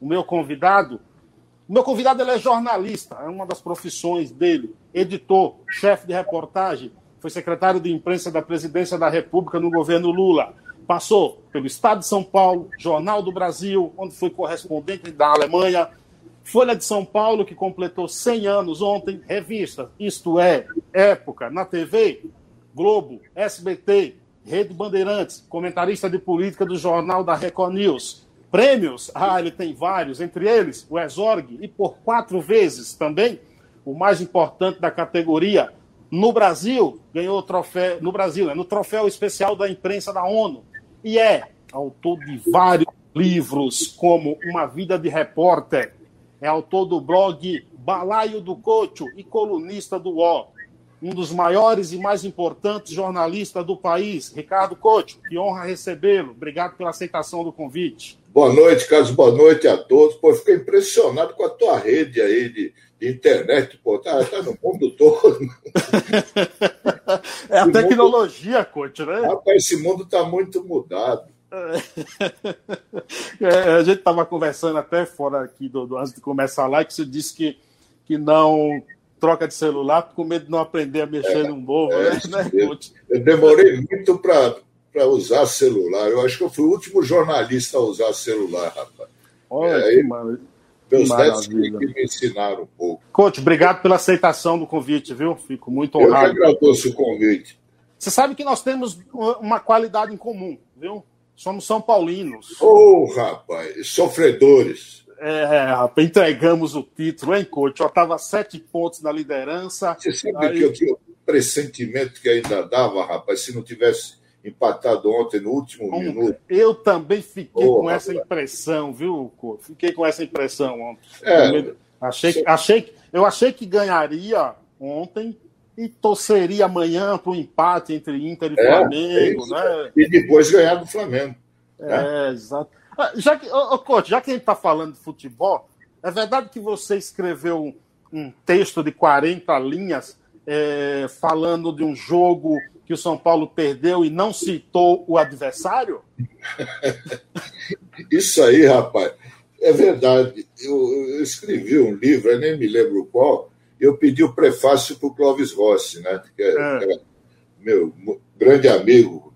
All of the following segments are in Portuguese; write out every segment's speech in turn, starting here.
o meu convidado. O meu convidado ele é jornalista, é uma das profissões dele, editor, chefe de reportagem, foi secretário de imprensa da Presidência da República no governo Lula. Passou pelo Estado de São Paulo, Jornal do Brasil, onde foi correspondente da Alemanha, Folha de São Paulo, que completou 100 anos ontem, revista, isto é, Época, na TV, Globo, SBT, Rede Bandeirantes, comentarista de política do Jornal da Record News. Prêmios, ah, ele tem vários, entre eles o Exorg, e por quatro vezes também, o mais importante da categoria, no Brasil, ganhou o troféu, no Brasil, né, no troféu especial da imprensa da ONU, e é autor de vários livros, como Uma Vida de Repórter, é autor do blog Balaio do Cocho e colunista do UOL. Um dos maiores e mais importantes jornalistas do país, Ricardo Cocho, que honra recebê-lo. Obrigado pela aceitação do convite. Boa noite, Carlos. Boa noite a todos. Pô, fiquei impressionado com a tua rede aí de, de internet. Pô, tá, tá no mundo todo. é a tecnologia, mundo... Coach, né? Rapaz, esse mundo está muito mudado. É, a gente estava conversando até fora aqui do, do, antes de começar lá, que você disse que, que não troca de celular com medo de não aprender a mexer é, num novo, é, né? Eu, eu demorei muito para usar celular. Eu acho que eu fui o último jornalista a usar celular, rapaz. Olha é, que, aí, meus netos que, que, me ensinaram um pouco. Coach, obrigado pela aceitação do convite, viu? Fico muito honrado. Eu que agradeço o convite. Você sabe que nós temos uma qualidade em comum, viu? Somos São Paulinos. Ô, oh, rapaz, sofredores. É, rapaz, entregamos o título, hein, coach? Eu estava sete pontos na liderança. Você sabe aí... que eu tinha um pressentimento que ainda dava, rapaz, se não tivesse empatado ontem no último minuto. Eu também fiquei oh, com essa impressão, viu, coach? Fiquei com essa impressão ontem. É, achei, achei, eu achei que ganharia ontem, e torceria amanhã para o empate entre Inter e é, Flamengo, é né? E depois ganhar do Flamengo. É, né? exato. Ah, já que, ô, Coach, já que a gente está falando de futebol, é verdade que você escreveu um, um texto de 40 linhas é, falando de um jogo que o São Paulo perdeu e não citou o adversário? Isso aí, rapaz, é verdade. Eu, eu escrevi um livro, eu nem me lembro qual, eu pedi o prefácio para o Clóvis Rossi, né, que é, é. meu grande amigo,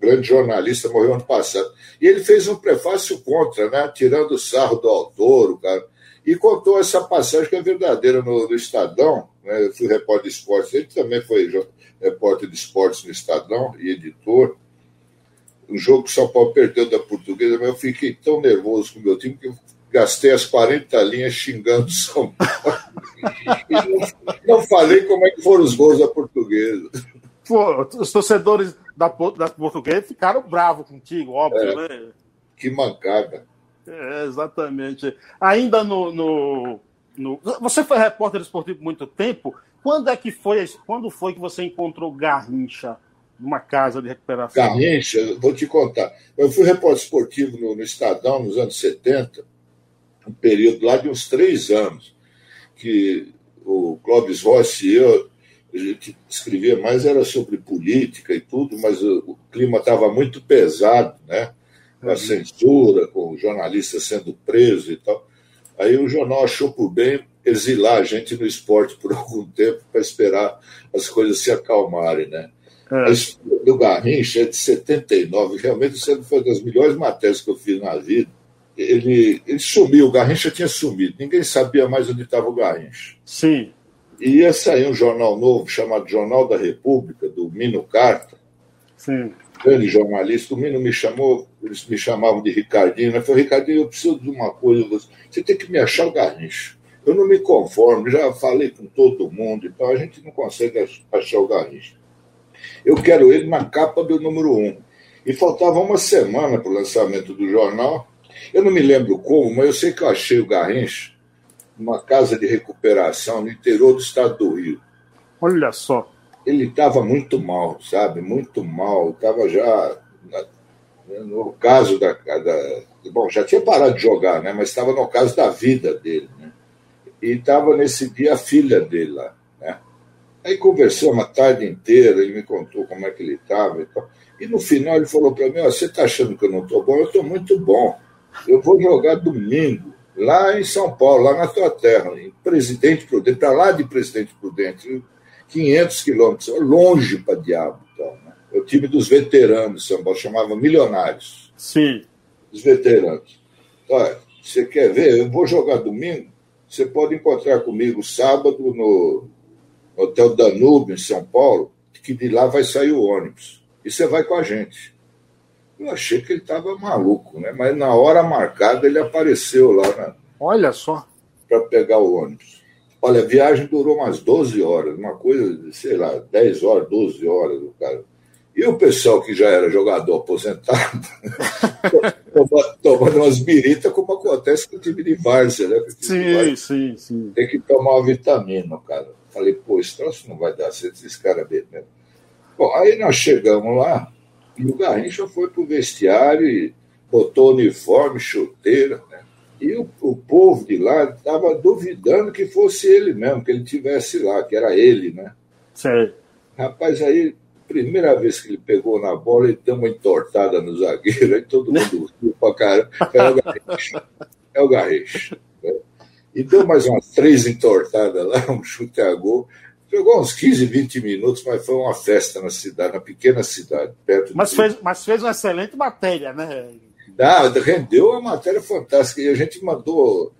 grande jornalista, morreu ano passado. E ele fez um prefácio contra, né, tirando o sarro do autor, o cara, e contou essa passagem que é verdadeira no, no Estadão. Né, eu fui repórter de esportes, ele também foi repórter de esportes no Estadão e editor. O jogo que o São Paulo perdeu da Portuguesa, mas eu fiquei tão nervoso com o meu time que eu gastei as 40 linhas xingando São Paulo. não, não, falei como é que foram os gols da portuguesa. Pô, os torcedores da, da portuguesa ficaram bravos contigo, óbvio, é, né? Que mancada. É, exatamente. Ainda no, no, no, Você foi repórter esportivo muito tempo. Quando é que foi? Quando foi que você encontrou Garrincha numa casa de recuperação? Garrincha, vou te contar. Eu fui repórter esportivo no, no Estadão nos anos 70, um período lá de uns três anos que o Clóvis Rossi e eu, a gente escrevia mais era sobre política e tudo, mas o, o clima estava muito pesado, né? Com a uhum. censura, com o jornalista sendo preso e tal. Aí o jornal achou por bem exilar a gente no esporte por algum tempo para esperar as coisas se acalmarem, né? É. Do Garrincha é de 79, realmente isso foi uma das melhores matérias que eu fiz na vida ele, ele sumiu, o Garrincha tinha sumido, ninguém sabia mais onde estava o Garrincha. Sim. E ia sair um jornal novo chamado Jornal da República, do Mino Carta. Sim. Grande jornalista, o Mino me chamou, eles me chamavam de Ricardinho, né? Falei, Ricardinho, eu preciso de uma coisa, você tem que me achar o Garrincha. Eu não me conformo, já falei com todo mundo, então a gente não consegue achar o Garrincha. Eu quero ele na capa do número um. E faltava uma semana para o lançamento do jornal, eu não me lembro como, mas eu sei que eu achei o Garrincha numa casa de recuperação no interior do estado do Rio. Olha só. Ele estava muito mal, sabe? Muito mal. Estava já no caso da, da, Bom, já tinha parado de jogar, né? Mas estava no caso da vida dele, né? E estava nesse dia a filha dele lá, né? Aí conversamos a tarde inteira, ele me contou como é que ele estava e tal. E no final ele falou para mim: oh, Você está achando que eu não estou bom? Eu estou muito bom. eu vou jogar domingo, lá em São Paulo, lá na tua terra, em Presidente Prudente, para lá de Presidente Prudente, 500 quilômetros, longe para diabo. Então, né? O time dos veteranos de São Paulo chamava Milionários. Sim. Os veteranos. Olha, você quer ver? Eu vou jogar domingo. Você pode encontrar comigo sábado no Hotel Danúbio, em São Paulo, que de lá vai sair o ônibus. E você vai com a gente. Eu achei que ele estava maluco, né? Mas na hora marcada ele apareceu lá. Né? Olha só. Para pegar o ônibus. Olha, a viagem durou umas 12 horas, uma coisa, sei lá, 10 horas, 12 horas, o cara. E o pessoal que já era jogador aposentado, tomando umas biritas, como acontece com o time de Várzea, né? Sim, sim, sim. Tem que tomar uma vitamina, cara. Falei, pô, esse troço não vai dar certo, esses caras mesmo. Bom, aí nós chegamos lá, e o Garrincha foi pro vestiário e botou uniforme, chuteira, né? E o, o povo de lá estava duvidando que fosse ele mesmo, que ele tivesse lá, que era ele, né? Sim. Rapaz, aí primeira vez que ele pegou na bola, ele deu uma entortada no zagueiro, aí todo mundo riu pra caramba. É o Garrincha. É o Garrincha. Né? E deu mais umas três entortadas lá, um chute a gol. Jogou uns 15, 20 minutos, mas foi uma festa na cidade, na pequena cidade, perto mas fez, mas fez uma excelente matéria, né? Ah, rendeu uma matéria fantástica. E a gente mandou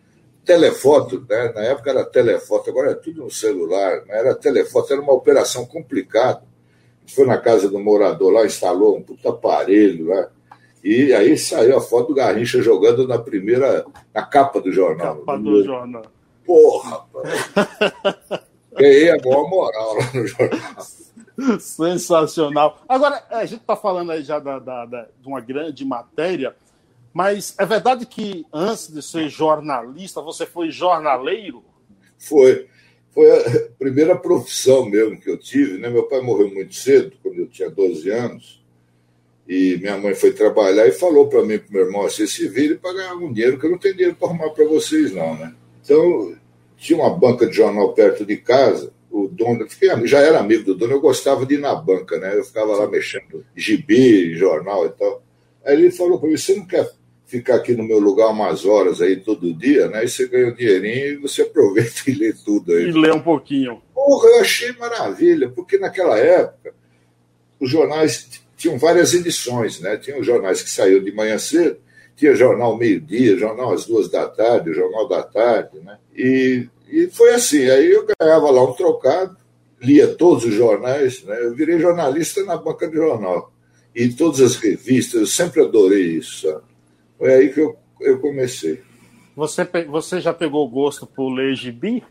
telefoto, né? na época era telefoto, agora é tudo no celular, né? era telefoto, era uma operação complicada foi na casa do morador lá, instalou um puta aparelho lá. E aí saiu a foto do Garrincha jogando na primeira, na capa do jornal. Capa do jornal. Porra, Ganhei a maior moral lá no jornal. Sensacional. Agora, a gente está falando aí já da, da, da, de uma grande matéria, mas é verdade que antes de ser jornalista, você foi jornaleiro? Foi foi a primeira profissão mesmo que eu tive. Né? Meu pai morreu muito cedo, quando eu tinha 12 anos, e minha mãe foi trabalhar e falou para mim, para meu irmão, você se vire para ganhar algum dinheiro, que eu não tenho dinheiro para arrumar para vocês, não. Né? Então, tinha uma banca de jornal perto de casa, o dono, já era amigo do dono, eu gostava de ir na banca, né? Eu ficava lá mexendo gibi, jornal e tal. Aí ele falou para mim, você não quer ficar aqui no meu lugar umas horas aí todo dia, né? Aí você ganha um dinheirinho e você aproveita e lê tudo aí. E lê um pouquinho. Porra, eu achei maravilha, porque naquela época os jornais tinham várias edições, né? Tinha os jornais que saíam de manhã cedo, tinha jornal meio-dia, jornal às duas da tarde, jornal da tarde, né? E, e foi assim, aí eu ganhava lá um trocado, lia todos os jornais, né? Eu virei jornalista na banca de jornal. E todas as revistas, eu sempre adorei isso, sabe? Foi aí que eu, eu comecei. Você, você já pegou gosto por ler gibi?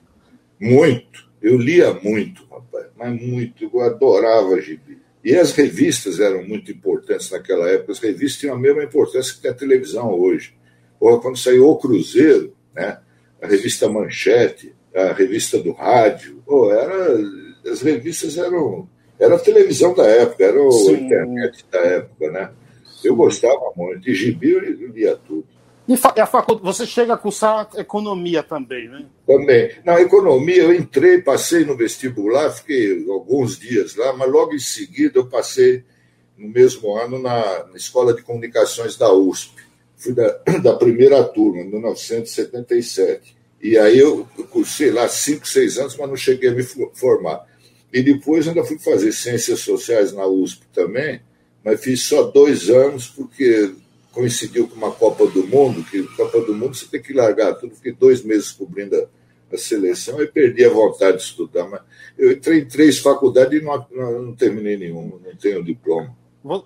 Muito. Eu lia muito, rapaz, mas muito. Eu adorava gibi. E as revistas eram muito importantes naquela época. As revistas tinham a mesma importância que tem a televisão hoje. Ou quando saiu O Cruzeiro, né? a revista Manchete, a revista do rádio, oh, era, as revistas eram era a televisão da época, era a internet da época, né? Eu gostava muito. De gibi eu lia tudo. E a faculdade, você chega a cursar economia também, né? Também. Na economia, eu entrei, passei no vestibular, fiquei alguns dias lá, mas logo em seguida eu passei no mesmo ano na, na Escola de Comunicações da USP. Fui da, da primeira turma, em 1977. E aí eu, eu cursei lá cinco, seis anos, mas não cheguei a me formar. E depois ainda fui fazer ciências sociais na USP também, mas fiz só dois anos porque coincidiu com uma Copa do Mundo, que Copa do Mundo você tem que largar tudo, fiquei dois meses cobrindo a, a seleção e perdi a vontade de estudar. Mas eu entrei em três faculdades e não, não, não terminei nenhuma, não tenho diploma.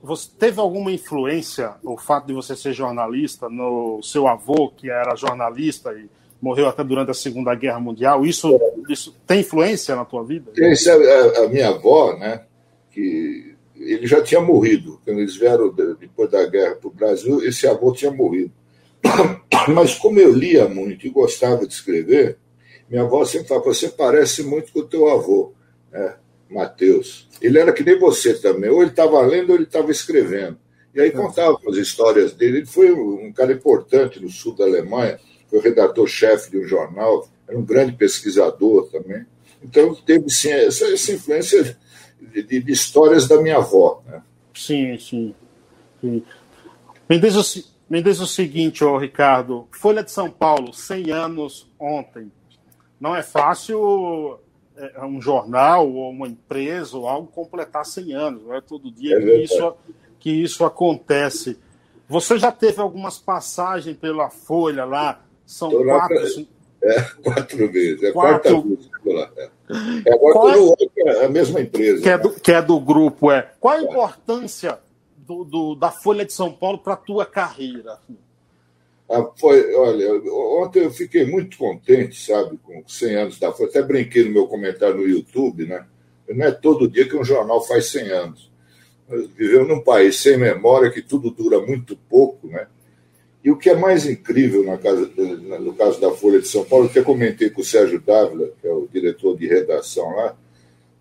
Você teve alguma influência o fato de você ser jornalista no seu avô, que era jornalista e morreu até durante a Segunda Guerra Mundial? Isso, isso tem influência na tua vida? Tem, a, a minha avó, né, que ele já tinha morrido. Quando eles vieram depois da guerra para o Brasil, esse avô tinha morrido. Mas como eu lia muito e gostava de escrever, minha avó sempre falava, você parece muito com o teu avô, né? Mateus. Ele era que nem você também, ou ele estava lendo ou ele estava escrevendo. E aí contava as histórias dele. Ele foi um cara importante no sul da Alemanha, foi redator-chefe de um jornal, era um grande pesquisador também. Então teve sim, essa, essa influência de, de, histórias da minha avó. Né? Sim, sim. sim. Me diz Me diz o seguinte, ô Ricardo, Folha de São Paulo, 100 anos ontem. Não é fácil é, um jornal ou uma empresa ou algo completar 100 anos, não é todo dia é que, isso, que isso acontece. Você já teve algumas passagens pela Folha lá? São Tô quatro, lá, cinco... É, quatro vezes. É quatro... quarta vez lá. É. Agora Qual é... a mesma empresa. Que é, do, que é do grupo, é. Qual a importância do, do da Folha de São Paulo para a tua carreira? Ah, foi, olha, ontem eu fiquei muito contente, sabe, com 100 anos da Folha. Até brinquei no meu comentário no YouTube, né? Não é todo dia que um jornal faz 100 anos. Vivemos num país sem memória, que tudo dura muito pouco, né? E o que é mais incrível na casa, no caso da Folha de São Paulo, eu até comentei com o Sérgio Dávila, que é o diretor de redação lá,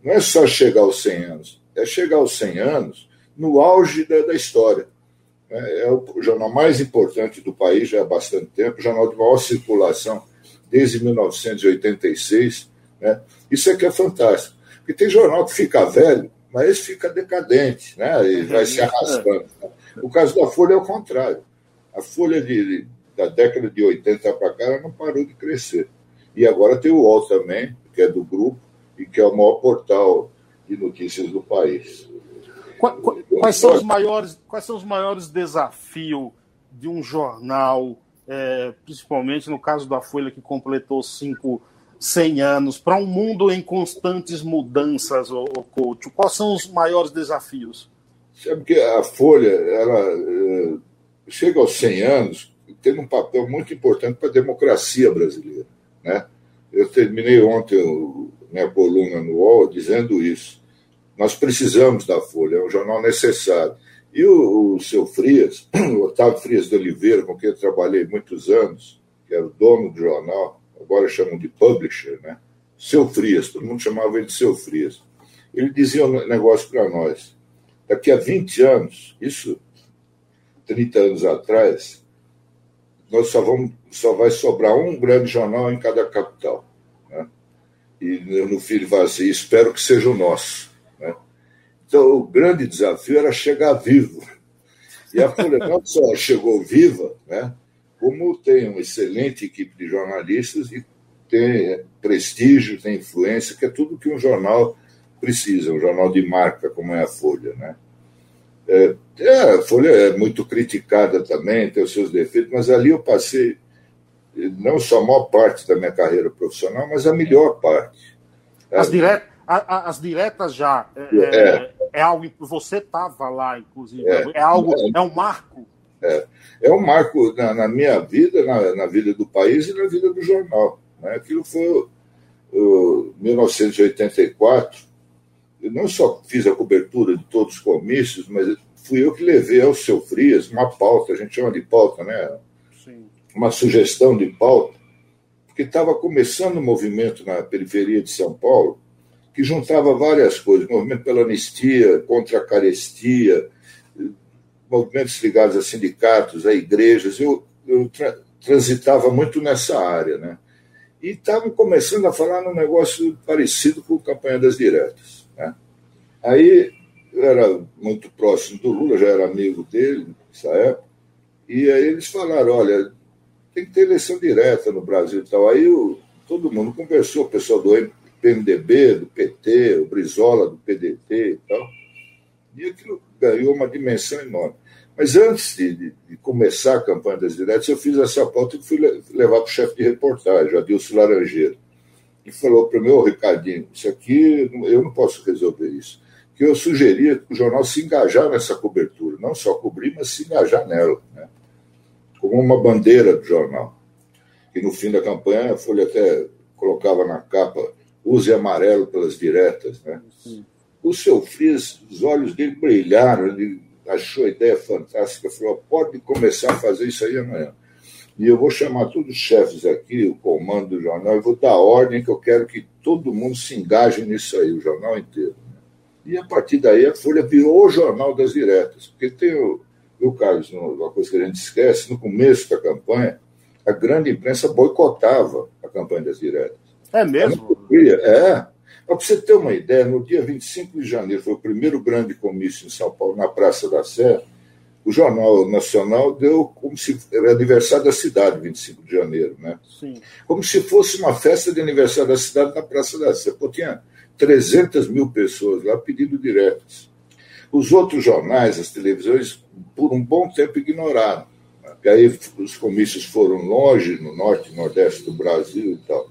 não é só chegar aos 100 anos, é chegar aos 100 anos no auge da, da história. É, é o jornal mais importante do país já há bastante tempo, jornal de maior circulação desde 1986. Né? Isso é que é fantástico. Porque tem jornal que fica velho, mas fica decadente, né? E vai se arrastando. Né? O caso da Folha é o contrário. A folha de, da década de 80 para cá não parou de crescer. E agora tem o UOL também, que é do grupo, e que é o maior portal de notícias do país. Quais são os maiores, quais são os maiores desafios de um jornal, é, principalmente no caso da Folha, que completou cinco, 100 anos, para um mundo em constantes mudanças, o, o coach? Quais são os maiores desafios? Sabe que a Folha, ela é, chega aos 100 anos tendo um papel muito importante para a democracia brasileira. Né? Eu terminei ontem minha coluna no UOL dizendo isso. Nós precisamos da Folha, é um jornal necessário. E o, o seu Frias, o Otávio Frias de Oliveira, com quem eu trabalhei muitos anos, que era o dono do jornal, agora chamam de publisher, né? Seu Frias, todo mundo chamava ele de Seu Frias. Ele dizia um negócio para nós. Daqui a 20 anos, isso 30 anos atrás, nós só, vamos, só vai sobrar um grande jornal em cada capital. Né? E no vai assim, espero que seja o nosso. Né? Então, o grande desafio era chegar vivo. E a Folha não só chegou viva, né? como tem uma excelente equipe de jornalistas e tem prestígio, tem influência, que é tudo que um jornal precisa, um jornal de marca como é a Folha. Né? É, é, a Folha é muito criticada também, tem os seus defeitos, mas ali eu passei não só a maior parte da minha carreira profissional, mas a melhor parte. As, diret, a, as diretas já é, é, é, é algo. Você estava lá, inclusive. É, é algo. É, um marco. É, é um marco na, na minha vida, na, na, vida do país e na vida do jornal. Né? Aquilo foi o, o 1984 eu não só fiz a cobertura de todos os comícios, mas fui eu que levei ao seu Frias uma pauta, a gente chama de pauta, né? Sim. Uma sugestão de pauta, porque estava começando um movimento na periferia de São Paulo que juntava várias coisas, movimento pela anistia, contra a carestia, movimentos ligados a sindicatos, a igrejas. Eu, eu tra transitava muito nessa área, né? E estavam começando a falar num negócio parecido com a campanha das diretas. Aí eu era muito próximo do Lula, já era amigo dele nessa época, e aí eles falaram, olha, tem que ter eleição direta no Brasil e tal. Aí eu, todo mundo conversou, o pessoal do PMDB, do PT, o Brizola do PDT e tal. E aquilo ganhou uma dimensão enorme. Mas antes de, de, de começar a campanha das diretas, eu fiz essa pauta e fui levar para o chefe de reportagem, Adilson Laranjeiro. E falou para mim, ô Ricardinho, isso aqui eu não posso resolver isso que eu sugeria que o jornal se engajar nessa cobertura, não só cobrir, mas se engajar nela, né? como uma bandeira do jornal. E no fim da campanha, a Folha até colocava na capa use amarelo pelas diretas. Né? O seu Frias, os olhos dele brilharam, ele achou a ideia fantástica, falou: pode começar a fazer isso aí amanhã. E eu vou chamar todos os chefes aqui, o comando do jornal, e vou dar ordem que eu quero que todo mundo se engaje nisso aí, o jornal inteiro. E a partir daí a Folha virou o jornal das diretas. Porque tem o, o Carlos, uma coisa que a gente esquece, no começo da campanha, a grande imprensa boicotava a campanha das diretas. É mesmo? É. Para você ter uma ideia, no dia 25 de janeiro, foi o primeiro grande comício em São Paulo, na Praça da Sé, o Jornal Nacional deu como se era aniversário da cidade, 25 de janeiro, né? Sim. Como se fosse uma festa de aniversário da cidade na Praça da Sé. Pô, tinha 300 mil pessoas lá pedindo diretas. Os outros jornais, as televisões, por um bom tempo ignoraram. Porque aí os comícios foram longe, no norte e nordeste do Brasil e tal.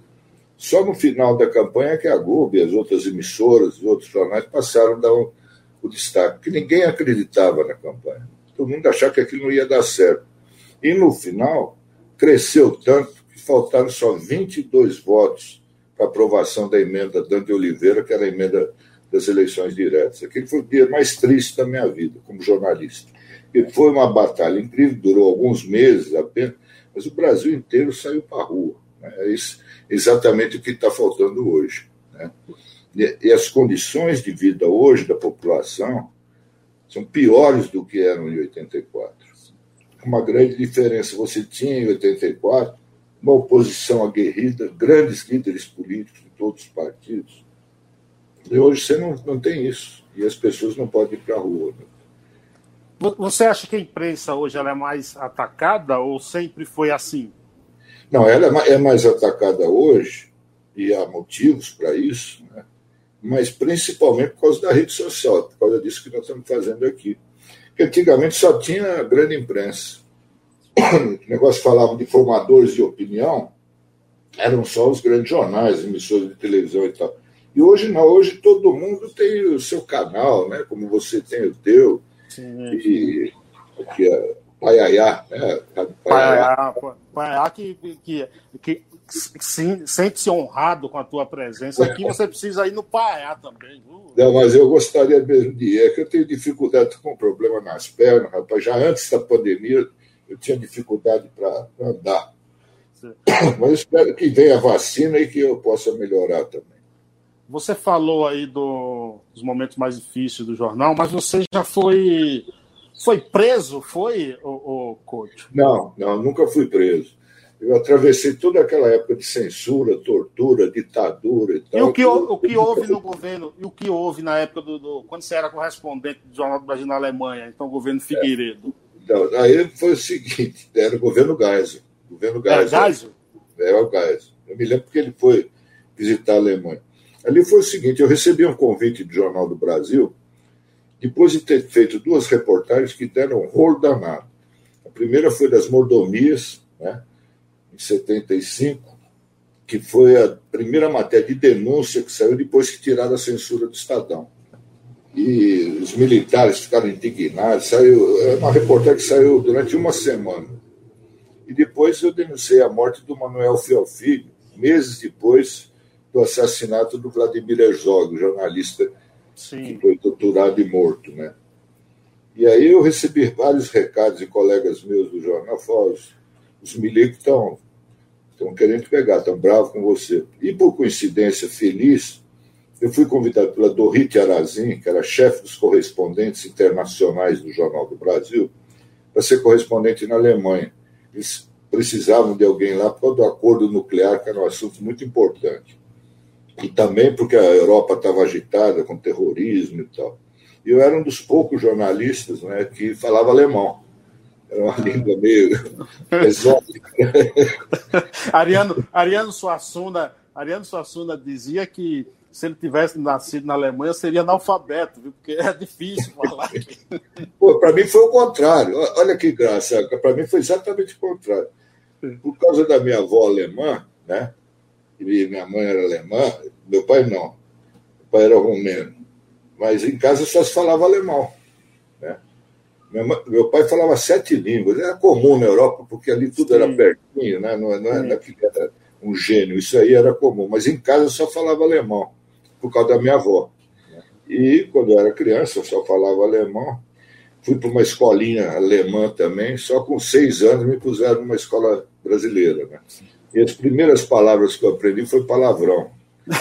Só no final da campanha que a Globo e as outras emissoras, os outros jornais passaram a dar o, o destaque, porque ninguém acreditava na campanha. Todo mundo achava que aquilo não ia dar certo. E no final, cresceu tanto que faltaram só 22 votos para aprovação da emenda Dante Oliveira, que era a emenda das eleições diretas. Aquele foi o dia mais triste da minha vida como jornalista. E foi uma batalha incrível, durou alguns meses apenas, mas o Brasil inteiro saiu para a rua. Né? É isso, exatamente o que está faltando hoje. Né? E, e as condições de vida hoje da população são piores do que eram em 84. Uma grande diferença. Você tinha em 84 uma oposição aguerrida, grandes líderes políticos de todos os partidos. E hoje você não, não tem isso. E as pessoas não podem ir para a rua. Né? Você acha que a imprensa hoje ela é mais atacada ou sempre foi assim? Não, ela é mais atacada hoje, e há motivos para isso, né? mas principalmente por causa da rede social, por causa disso que nós estamos fazendo aqui. Porque antigamente só tinha grande imprensa. O negócio falava de formadores de opinião, eram só os grandes jornais, emissoras de televisão e tal. E hoje não, hoje todo mundo tem o seu canal, né? como você tem o teu, Sim. E aqui é Paiaiá, né? Paiaiá, Paiaiá que, que, que sente-se honrado com a tua presença aqui, você precisa ir no Paiaiá também. Não, mas eu gostaria mesmo de ir. É que eu tenho dificuldade com problema nas pernas, rapaz. Já antes da pandemia eu tinha dificuldade para andar. Sim. Mas espero que venha a vacina e que eu possa melhorar também. Você falou aí do, dos momentos mais difíceis do jornal, mas você já foi foi preso, foi, o, o coach? Não, não, nunca fui preso. Eu atravessei toda aquela época de censura, tortura, ditadura e tal. E o que, o que houve no governo, e o que houve na época do, do, quando você era correspondente do Jornal do Brasil na Alemanha, então o governo Figueiredo? É. Não, aí foi o seguinte, era o governo Geisel. O governo Geisel. É, Geisel? É, o Geisel. Eu me lembro que ele foi visitar a Alemanha. Ali foi o seguinte: eu recebi um convite do Jornal do Brasil, depois de ter feito duas reportagens que deram um rolo danado. A primeira foi das mordomias, né, em 75, que foi a primeira matéria de denúncia que saiu depois que tiraram a censura do Estadão. E os militares ficaram indignados. Saiu, é uma reportagem que saiu durante uma semana. E depois eu denunciei a morte do Manuel Fialfilho, meses depois do assassinato do Vladimir Herzog, jornalista Sim. que foi torturado e morto, né? E aí eu recebi vários recados de colegas meus do jornal, falaram, os, os milicos estão querendo pegar, estão bravos com você. E por coincidência feliz, eu fui convidado pela Dorite Arazin, que era chefe dos correspondentes internacionais do Jornal do Brasil, para ser correspondente na Alemanha. Eles precisavam de alguém lá por causa do acordo nuclear, que era um assunto muito importante e também porque a Europa estava agitada com terrorismo e tal. E eu era um dos poucos jornalistas né, que falava alemão. Era uma língua meio exótica. Ariano, Ariano Suassuna, Ariano Suassuna dizia que se ele tivesse nascido na Alemanha, seria analfabeto, viu? porque é difícil falar. Para mim foi o contrário. Olha que graça. Para mim foi exatamente o contrário. Por causa da minha avó alemã, né? e minha mãe era alemã, meu pai não. Meu pai era romeno. Mas em casa só se falava alemão. Né? Meu pai falava sete línguas. Era comum na Europa, porque ali tudo Sim. era pertinho, né? não, não, era, era um gênio. Isso aí era comum. Mas em casa só falava alemão, por causa da minha avó. E quando eu era criança, eu só falava alemão. Fui para uma escolinha alemã também, só com seis anos me puseram numa escola brasileira. Né? E as primeiras palavras que eu aprendi foi palavrão.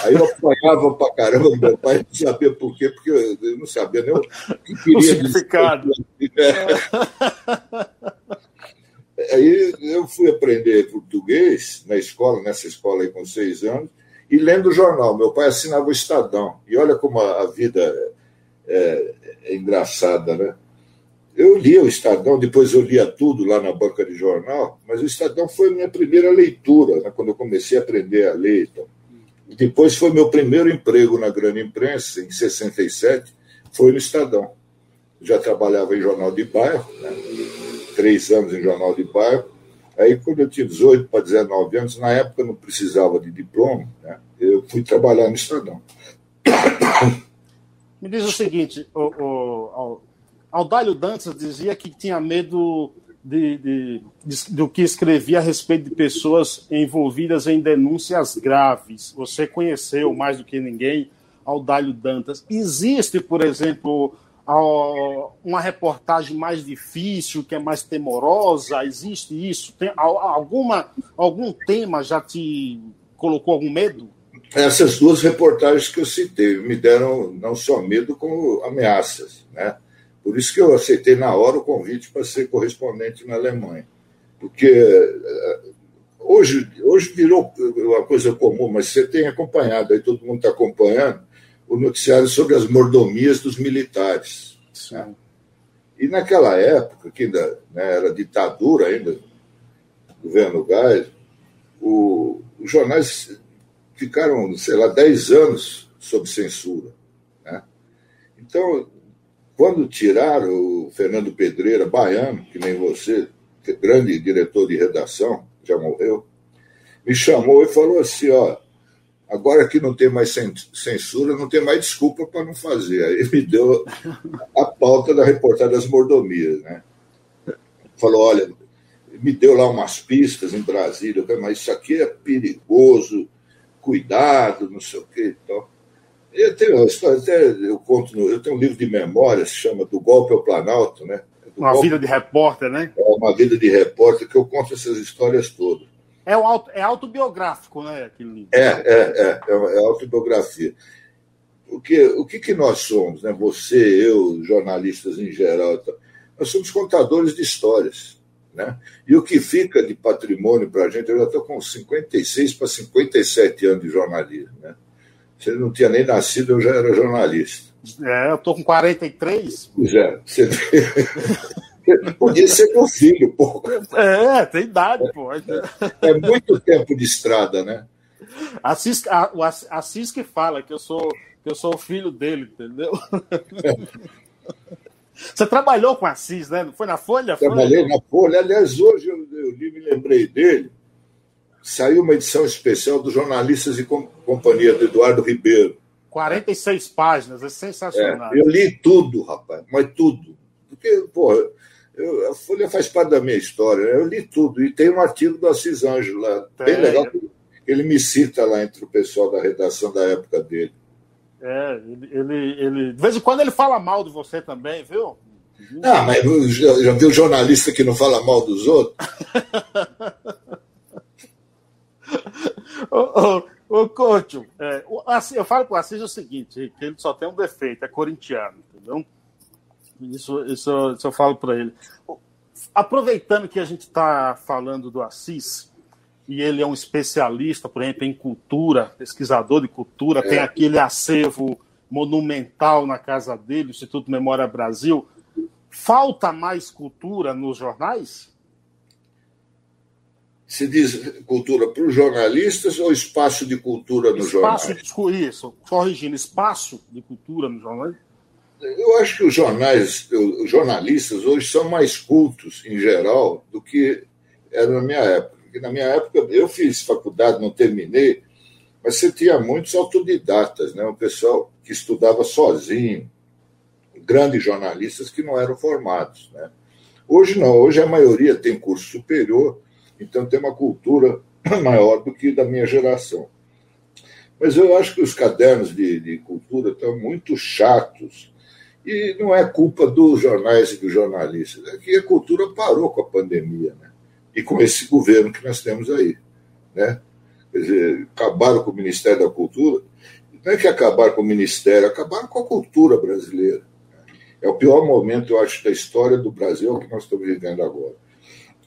Aí eu apanhava pra caramba, meu pai não sabia por quê, porque eu não sabia nem o que queria o significado. dizer. Aí eu fui aprender português na escola, nessa escola aí com seis anos, e lendo o jornal. Meu pai assinava o Estadão. E olha como a, vida é, é engraçada, né? eu lia o Estadão, depois eu lia tudo lá na banca de jornal, mas o Estadão foi a minha primeira leitura, né, quando eu comecei a aprender a ler. Então. E depois foi meu primeiro emprego na grande imprensa, em 67, foi no Estadão. Já trabalhava em jornal de bairro, né, três anos em jornal de bairro. Aí, quando eu tinha 18 para 19 anos, na época não precisava de diploma, né, eu fui trabalhar no Estadão. Me diz o seguinte, o, o, Aldalho Dantas dizia que tinha medo de, de, de, do que escrevia a respeito de pessoas envolvidas em denúncias graves. Você conheceu mais do que ninguém Aldalho Dantas. Existe, por exemplo, uma reportagem mais difícil, que é mais temorosa? Existe isso? Tem alguma, algum tema já te colocou algum medo? Essas duas reportagens que eu citei me deram não só medo, como ameaças. Né? Por isso que eu aceitei na hora o convite para ser correspondente na Alemanha. Porque eh, hoje, hoje virou uma coisa comum, mas você tem acompanhado, aí todo mundo está acompanhando, o noticiário sobre as mordomias dos militares. Né? E naquela época, que ainda né, era ditadura ainda, governo Gás, o, os jornais ficaram, sei lá, 10 anos sob censura. Né? Então, quando tiraram o Fernando Pedreira, baiano, que nem você, é grande diretor de redação, já morreu, me chamou e falou assim: ó, agora que não tem mais censura, não tem mais desculpa para não fazer. Aí me deu a pauta da reportagem das mordomias. Né? Falou: olha, me deu lá umas pistas em Brasília, mas isso aqui é perigoso, cuidado, não sei o quê. Então, eu tenho história, até eu conto, eu tenho um livro de memória, se chama Do Golpe ao Planalto, né? Do uma golpe, vida de repórter, né? É uma vida de repórter que eu conto essas histórias todas. É, o auto, é autobiográfico, né? Aquele livro. É, é, é, é, é autobiografia. O que, o que, que nós somos, né? Você, eu, jornalistas em geral, nós somos contadores de histórias. Né? E o que fica de patrimônio para a gente, eu já estou com 56 para 57 anos de jornalismo. Né? Você não tinha nem nascido, eu já era jornalista. É, eu estou com 43. Pois é, você Podia ser meu filho, pô. É, tem idade, pô. É, é muito tempo de estrada, né? Assis, a, o Assis que fala que eu sou que eu sou o filho dele, entendeu? Você trabalhou com Assis, né? Foi na Folha? Trabalhei Folha? na Folha. Aliás, hoje eu, eu me lembrei dele. Saiu uma edição especial dos jornalistas e companhia do Eduardo Ribeiro. 46 páginas, é sensacional. É, eu li tudo, rapaz, mas tudo. Porque, porra, eu, a Folha faz parte da minha história, né? eu li tudo. E tem um artigo do Assis Anjo lá, bem legal, ele me cita lá entre o pessoal da redação da época dele. É, ele, ele, ele, De vez em quando ele fala mal de você também, viu? Ah, mas já, já viu jornalista que não fala mal dos outros? ô, ô, ô Couto, é, eu falo com o Assis o seguinte, que ele só tem um defeito, é corintiano, entendeu? Isso, isso, isso eu falo para ele. Aproveitando que a gente está falando do Assis, e ele é um especialista, por exemplo, em cultura, pesquisador de cultura, é. tem aquele acervo monumental na casa dele, o Instituto Memória Brasil. Falta mais cultura nos jornais? Se diz cultura para os jornalistas ou espaço de cultura nos espaço, jornais? Isso, corrigindo, espaço de cultura nos jornais? Eu acho que os jornais, os jornalistas hoje são mais cultos, em geral, do que era na minha época porque na minha época eu fiz faculdade, não terminei, mas você tinha muitos autodidatas, né? um pessoal que estudava sozinho, grandes jornalistas que não eram formados. Né? Hoje não, hoje a maioria tem curso superior, então tem uma cultura maior do que da minha geração. Mas eu acho que os cadernos de, de cultura estão muito chatos. E não é culpa dos jornais e dos jornalistas, é que a cultura parou com a pandemia. Né? e com esse governo que nós temos aí. Né? Quer dizer, acabaram com o Ministério da Cultura. Não é que acabaram com o Ministério, acabaram com a cultura brasileira. É o pior momento, eu acho, da história do Brasil que nós estamos vivendo agora.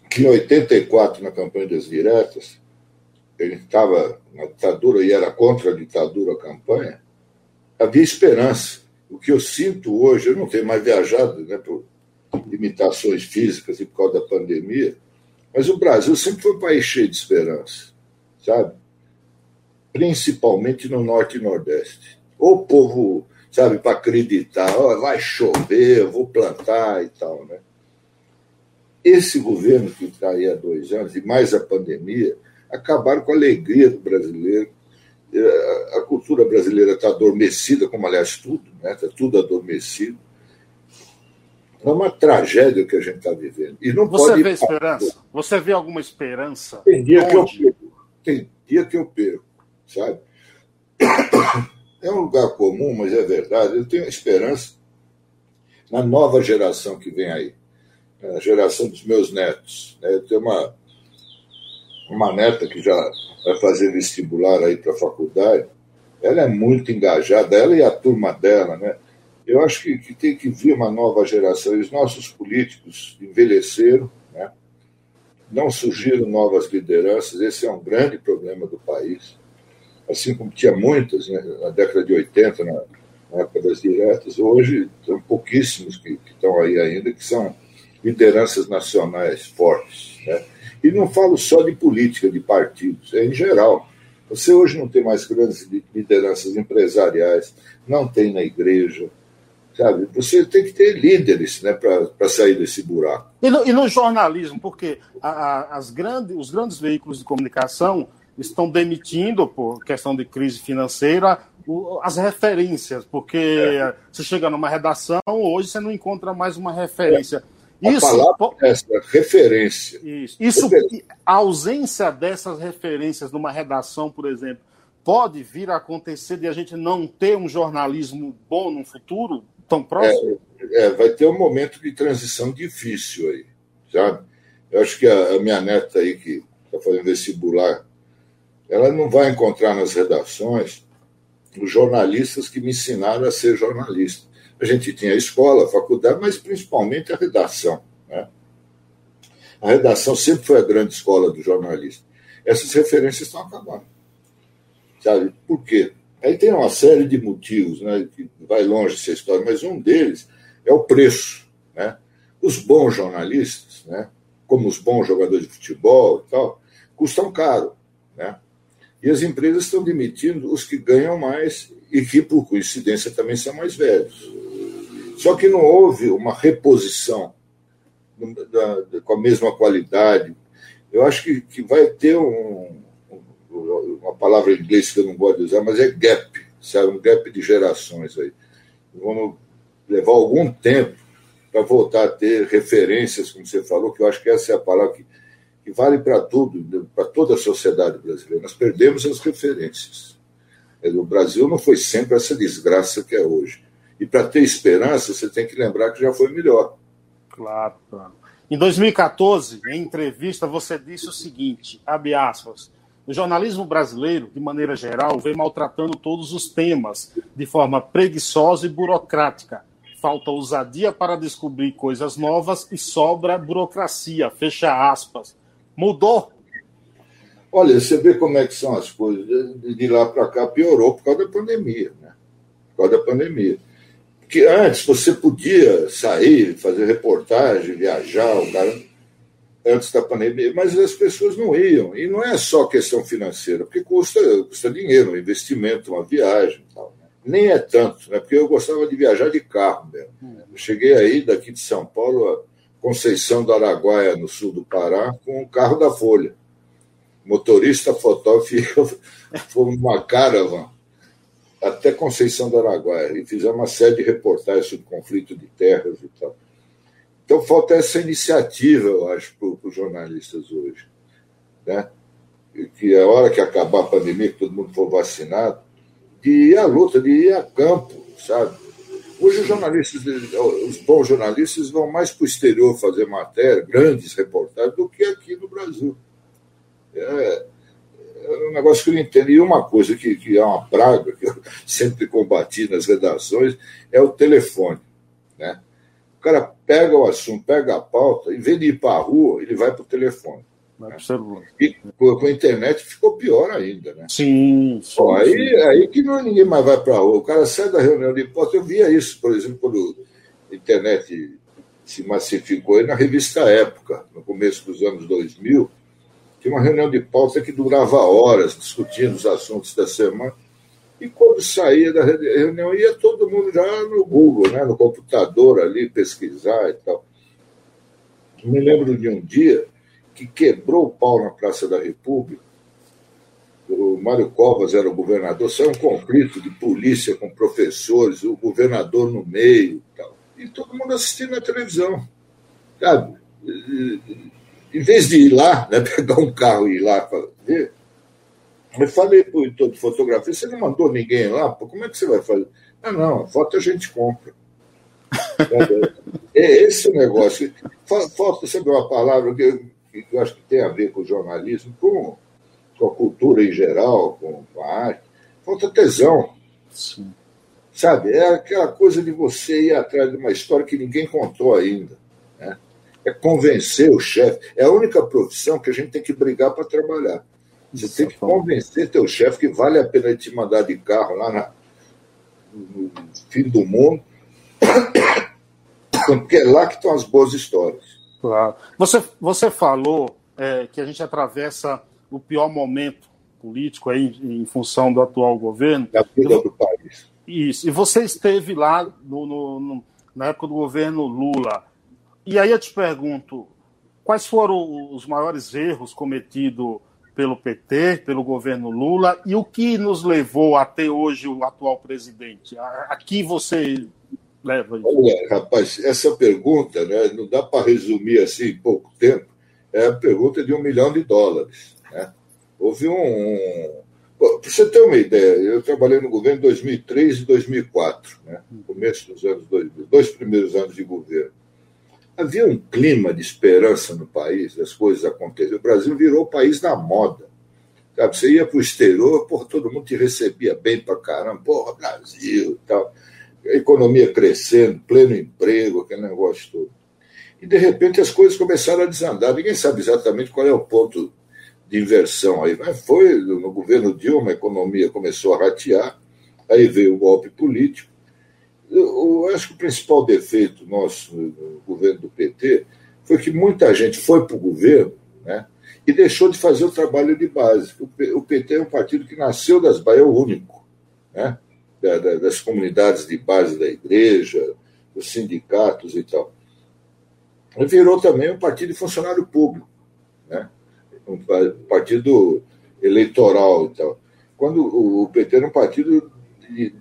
Que em 84, na campanha das diretas, ele estava na ditadura e era contra a ditadura a campanha, havia esperança. O que eu sinto hoje, eu não tenho mais viajado né, por limitações físicas e por causa da pandemia, mas o Brasil sempre foi um país cheio de esperança, sabe? Principalmente no Norte e Nordeste. O povo, sabe, para acreditar, oh, vai chover, eu vou plantar e tal, né? Esse governo que está aí há dois anos, e mais a pandemia, acabaram com a alegria do brasileiro. É, a cultura brasileira está adormecida, como aliás tudo, está né? Tá tudo adormecido. É uma tragédia que a gente está vivendo. E não Você pode vê esperança? Você vê alguma esperança? Tem dia, que eu perco. Tem dia que eu perco, sabe? É um lugar comum, mas é verdade. Eu tenho esperança na nova geração que vem aí, a geração dos meus netos. Né? Eu tenho uma, uma neta que já vai fazer vestibular aí para a faculdade. Ela é muito engajada, ela e a turma dela, né? Eu acho que, que tem que vir uma nova geração. Os nossos políticos envelheceram, né? não surgiram novas lideranças. Esse é um grande problema do país. Assim como tinha muitas né, na década de 80, na, na época das diretas, hoje são pouquíssimos que, que estão aí ainda, que são lideranças nacionais fortes. Né? E não falo só de política, de partidos, é em geral. Você hoje não tem mais grandes lideranças empresariais, não tem na igreja, Sabe? Você tem que ter líderes né, para sair desse buraco. E no, e no jornalismo, porque a, a, as grandes, os grandes veículos de comunicação estão demitindo, por questão de crise financeira, o, as referências, porque é. você chega numa redação, hoje você não encontra mais uma referência. É. Isso, é essa, referência. Isso, isso a ausência dessas referências numa redação, por exemplo, pode vir a acontecer de a gente não ter um jornalismo bom no futuro? Tão próximo? É, é, vai ter um momento de transição difícil aí, sabe? Eu acho que a, a minha neta aí, que está fazendo vestibular, ela não vai encontrar nas redações os jornalistas que me ensinaram a ser jornalista. A gente tinha a escola, a faculdade, mas principalmente a redação. Né? A redação sempre foi a grande escola do jornalista. Essas referências estão acabando. Sabe? Por quê? Aí tem uma série de motivos, né, que vai longe essa história, mas um deles é o preço. Né? Os bons jornalistas, né, como os bons jogadores de futebol e tal, custam caro. Né? E as empresas estão demitindo os que ganham mais e que, por coincidência, também são mais velhos. Só que não houve uma reposição da, da, com a mesma qualidade. Eu acho que, que vai ter um, uma palavra em inglês que eu não gosto de usar, mas é gap, sabe? Um gap de gerações aí. Vamos levar algum tempo para voltar a ter referências, como você falou, que eu acho que essa é a palavra que, que vale para tudo, para toda a sociedade brasileira. Nós perdemos as referências. O Brasil não foi sempre essa desgraça que é hoje. E para ter esperança, você tem que lembrar que já foi melhor. Claro, claro. Em 2014, em entrevista, você disse o seguinte: abre aspas. O jornalismo brasileiro, de maneira geral, vem maltratando todos os temas de forma preguiçosa e burocrática. Falta ousadia para descobrir coisas novas e sobra burocracia. Fecha aspas. Mudou? Olha, você vê como é que são as coisas. De lá para cá piorou por causa da pandemia, né? Por causa da pandemia. Porque antes você podia sair, fazer reportagem, viajar, o cara antes da pandemia, mas as pessoas não iam. E não é só questão financeira, porque custa, custa dinheiro, um investimento, uma viagem tal. Né? Nem é tanto, né? porque eu gostava de viajar de carro mesmo. Eu cheguei aí daqui de São Paulo a Conceição do Araguaia, no sul do Pará, com o carro da Folha. Motorista, fotógrafo, fomos numa caravan até Conceição do Araguaia e fizemos uma série de reportagens sobre conflito de terras e tal. Então falta essa iniciativa, eu acho, para os jornalistas hoje. Né? Que a hora que acabar a pandemia, que todo mundo for vacinado, de ir à luta, de ir a campo, sabe? Hoje os jornalistas, os bons jornalistas vão mais para o exterior fazer matéria, grandes reportagens, do que aqui no Brasil. É, um negócio que eu não entendo. E uma coisa que, que é uma praga, que eu sempre combati nas redações, é o telefone. Né? O cara pega o assunto, pega a pauta, em vez de ir para a rua, ele vai para o telefone. Né? E com a internet ficou pior ainda, né? Sim. sim, aí, sim. aí que não, ninguém mais vai para a rua. O cara sai da reunião de pauta. Eu via isso, por exemplo, quando a internet se massificou, e na revista Época, no começo dos anos 2000, tinha uma reunião de pauta que durava horas, discutindo os assuntos da semana. E quando saía da reunião, ia todo mundo já no Google, né, no computador ali, pesquisar e tal. Me lembro de um dia que quebrou o pau na Praça da República. O Mário Covas era o governador, saiu um conflito de polícia com professores, o governador no meio e tal. E todo mundo assistindo na televisão. Sabe? Em vez de ir lá, né, pegar um carro e ir lá ver, eu falei para o editor de fotografia, você não mandou ninguém lá? Pô, como é que você vai fazer? Ah, não, a foto a gente compra. é esse o negócio. Falta, sabe uma palavra que que eu acho que tem a ver com o jornalismo, com, com a cultura em geral, com, com a arte, falta tesão. Sim. Sabe? É aquela coisa de você ir atrás de uma história que ninguém contou ainda. É convencer o chefe. É a única profissão que a gente tem que brigar para trabalhar. Você Isso tem que convencer teu chefe que vale a pena te mandar de carro lá na, no fim do mundo, porque é lá que estão as boas histórias. Claro. Você, você falou é, que a gente atravessa o pior momento político aí em, função do atual governo. Da vida do país. Isso. E você esteve lá no, no, no, na época do governo Lula. E aí eu te pergunto, quais foram os maiores erros cometidos pelo PT, pelo governo Lula, e o que nos levou até hoje o atual presidente? Aqui você leva isso? Olha, rapaz, essa pergunta né, não dá para resumir assim em pouco tempo. É a pergunta de um milhão de dólares. Né? Houve um. Para você ter uma ideia, eu trabalhei no governo em 2003 e 2004, né? começo dos anos 2000, dois primeiros anos de governo. Havia um clima de esperança no país, as coisas aconteceram. O Brasil virou o país da moda. Sabe? Você ia para o exterior, porra, todo mundo te recebia bem para caramba, porra, Brasil tal economia crescendo, pleno emprego, aquele negócio todo. E, de repente, as coisas começaram a desandar. Ninguém sabe exatamente qual é o ponto de inversão aí. Mas foi no governo Dilma, a economia começou a ratear, aí veio o golpe político. Eu, eu acho que o principal defeito nosso no governo do PT foi que muita gente foi para o governo né, e deixou de fazer o trabalho de base. O PT é um partido que nasceu das bases, é o único. Né? da, da, das comunidades de base da igreja, dos sindicatos e tal. E virou também um partido de funcionário público, né? um partido eleitoral e tal. Quando o PT era um partido de,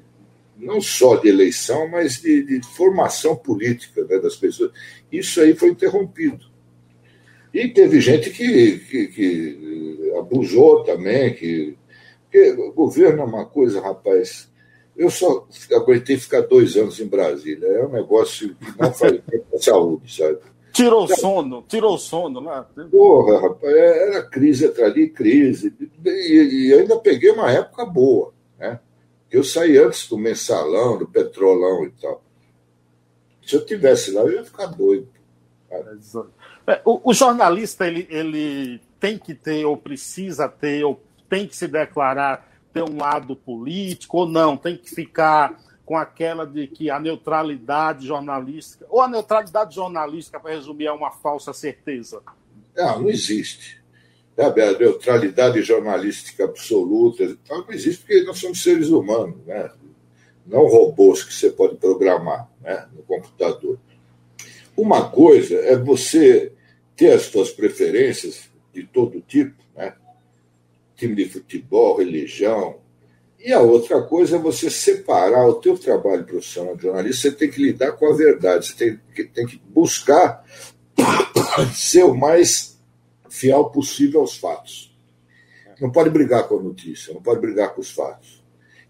não só de eleição, mas de, de formação política né, das pessoas. Isso aí foi interrompido. E teve gente que, que, que abusou também, que. Porque o governo é uma coisa, rapaz, eu só aguentei ficar dois anos em Brasília. É um negócio que não faz bem para a saúde, sabe? Tirou o sono, tirou o sono lá. Porra, rapaz, era crise atrás de crise. E, e, ainda peguei uma época boa, né? Eu saí antes do mensalão, do petrolão e tal. Se eu tivesse lá, eu ia ficar doido. É, o, o jornalista, ele, ele tem que ter, ou precisa ter, ou tem que se declarar ter um lado político ou não, tem que ficar com aquela de que a neutralidade jornalística, ou a neutralidade jornalística, para resumir, é uma falsa certeza? Não, não existe. Sabe, a neutralidade jornalística absoluta não existe porque nós somos seres humanos, né? não robôs que você pode programar né, no computador. Uma coisa é você ter as suas preferências de todo tipo, né? time de futebol, religião. E a outra coisa é você separar o teu trabalho profissional de jornalista, você tem que lidar com a verdade, você tem que, tem que buscar ser o mais fiel possível aos fatos. Não pode brigar com a notícia, não pode brigar com os fatos.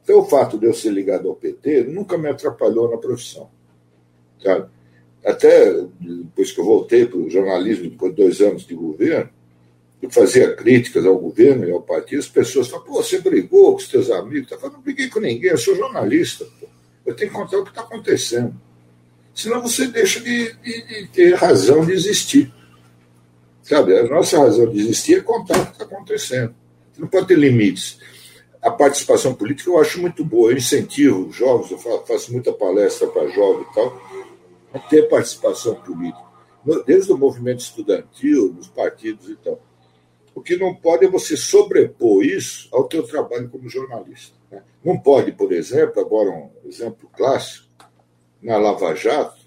Então, o fato de eu ser ligado ao PT nunca me atrapalhou na profissão. Sabe? Até depois que eu voltei para o jornalismo, depois de dois anos de governo, eu fazia críticas ao governo e ao partido, as pessoas falavam, pô, você brigou com os teus amigos? Eu falei, não briguei com ninguém, eu sou jornalista, pô. eu tenho que contar o que está acontecendo. Senão você deixa de, de, de, ter razão de existir. Sabe, a nossa razão de existir é contar o que está acontecendo. Você não pode ter limites. A participação política eu acho muito boa, eu incentivo os jovens, eu faço muita palestra para jovens e tal, a ter participação política, desde o movimento estudantil, nos partidos e tal. O que não pode é você sobrepor isso ao teu trabalho como jornalista. Né? Não pode, por exemplo, agora um exemplo clássico, na Lava Jato,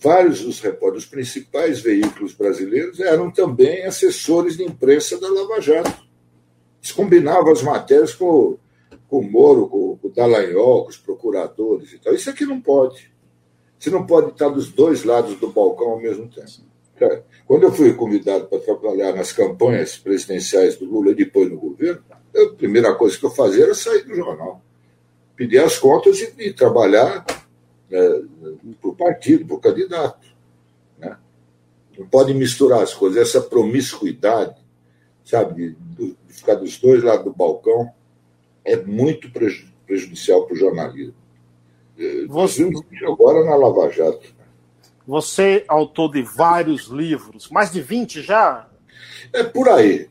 vários dos repórteres, os principais veículos brasileiros eram também assessores de imprensa da Lava Jato. Eles combinavam as matérias com, com o Moro, com, com o Dallagnol, com os procuradores e tal. Isso aqui não pode. Você não pode estar dos dois lados do balcão ao mesmo tempo. É. Quando eu fui convidado para trabalhar nas campanhas presidenciais do Lula e depois no governo, a primeira coisa que eu fazia era sair do jornal, pedir as contas e, e trabalhar né, para o partido, para o candidato. Né? Não pode misturar as coisas. Essa promiscuidade, sabe, de, de ficar dos dois lados do balcão, é muito prejudicial para o jornalismo. Você... Agora na Lava Jato. Você, autor de vários livros, mais de 20 já? É por aí.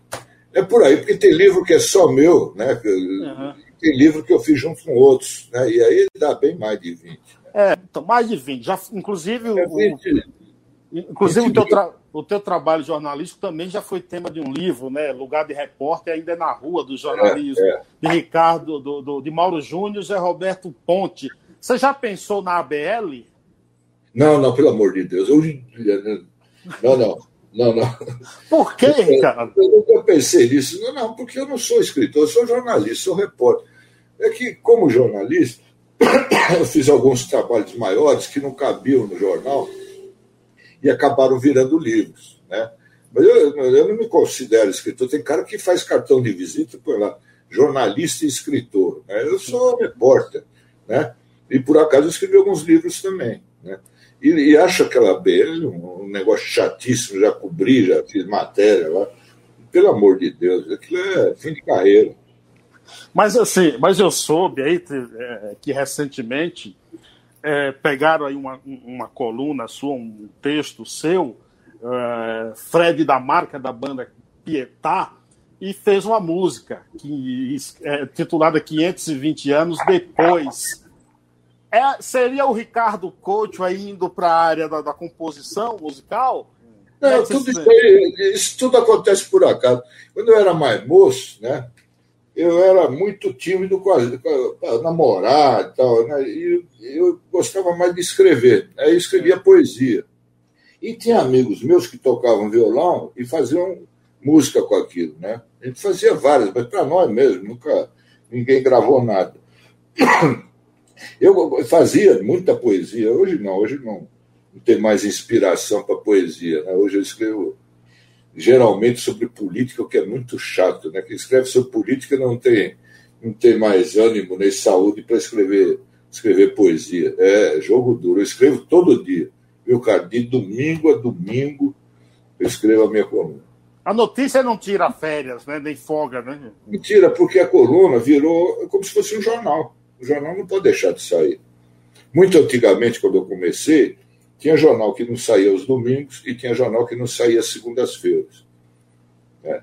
É por aí, porque tem livro que é só meu, né? Uhum. Tem livro que eu fiz junto com outros, né? E aí dá bem mais de 20. É, então, mais de 20. Já, inclusive, é 20, o, inclusive 20, o, teu tra, o teu trabalho jornalístico também já foi tema de um livro, né? Lugar de Repórter ainda é na rua do jornalismo, é, é. de Ricardo, do, do, de Mauro Júnior e Roberto Ponte. Você já pensou na ABL? Não, não, pelo amor de Deus. Eu, não, não. Não, não. Por quê, Ricardo? Eu, eu nunca pensei nisso. Não, não, porque eu não sou escritor, eu sou jornalista, sou repórter. É que, como jornalista, eu fiz alguns trabalhos maiores que não cabiam no jornal e acabaram virando livros. Né? Mas eu, eu não me considero escritor. Tem cara que faz cartão de visita, põe lá, jornalista e escritor. Né? Eu sou repórter. Né? E por acaso escrevi alguns livros também. Né? E, e acho aquela um, um negócio chatíssimo, já cobri, já fiz matéria lá. Pelo amor de Deus, aquilo é fim de carreira. Mas assim, mas eu soube aí é, que recentemente é, pegaram aí uma, uma coluna sua, um texto seu, é, Fred da marca da banda Pietá, e fez uma música que é titulada 520 anos depois. É, seria o Ricardo Couto aí indo para a área da, da, composição musical? Não, tudo isso, isso tudo acontece por acaso. Quando eu era mais moço, né? Eu era muito tímido para namorar e tal, né? E eu gostava mais de escrever. Aí eu escrevia poesia. E tinha amigos meus que tocavam violão e faziam música com aquilo, né? A gente fazia várias, mas para nós mesmo, nunca ninguém gravou nada. Eu fazia muita poesia, hoje não, hoje não, não tem mais inspiração para poesia, né? Hoje eu escrevo geralmente sobre política, o que é muito chato, né? Quem escreve sobre política não tem, não tem mais ânimo nem saúde para escrever, escrever poesia. É jogo duro. Eu escrevo todo dia, viu, cara? De domingo a domingo eu escrevo a minha coluna. A notícia não tira férias, né? nem folga, né? Mentira, porque a coluna virou como se fosse um jornal. O jornal não pode deixar de sair. Muito antigamente, quando eu comecei, tinha jornal que não saía aos domingos e tinha jornal que não saía às segundas-feiras. É.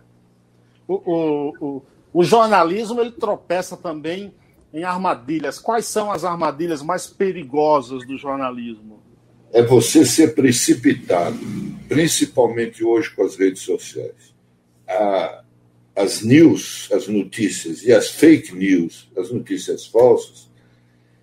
O, o, o, o, jornalismo ele tropeça também em armadilhas. Quais são as armadilhas mais perigosas do jornalismo? É você ser precipitado, principalmente hoje com as redes sociais. A, as news, as notícias e as fake news, as notícias falsas,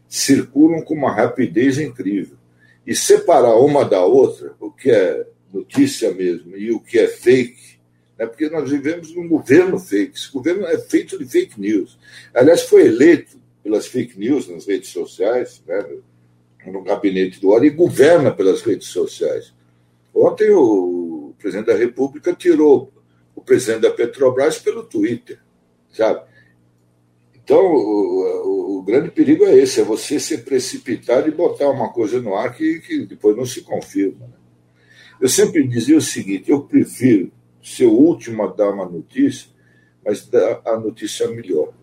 circulam com uma rapidez incrível e separar uma da outra, o que é notícia mesmo e o que é fake, né? porque nós vivemos num governo fake. Esse governo é feito de fake news. Aliás, foi eleito pelas fake news nas redes sociais, né? no gabinete do ódio, e governa pelas redes sociais. Ontem o presidente da República tirou o presidente da Petrobras pelo Twitter, sabe? Então, o, o, grande perigo é esse: é você se precipitar e botar uma coisa no ar que, que depois não se confirma. Né? Eu sempre dizia o seguinte: eu prefiro ser o último a dar uma notícia, mas dar a notícia melhor.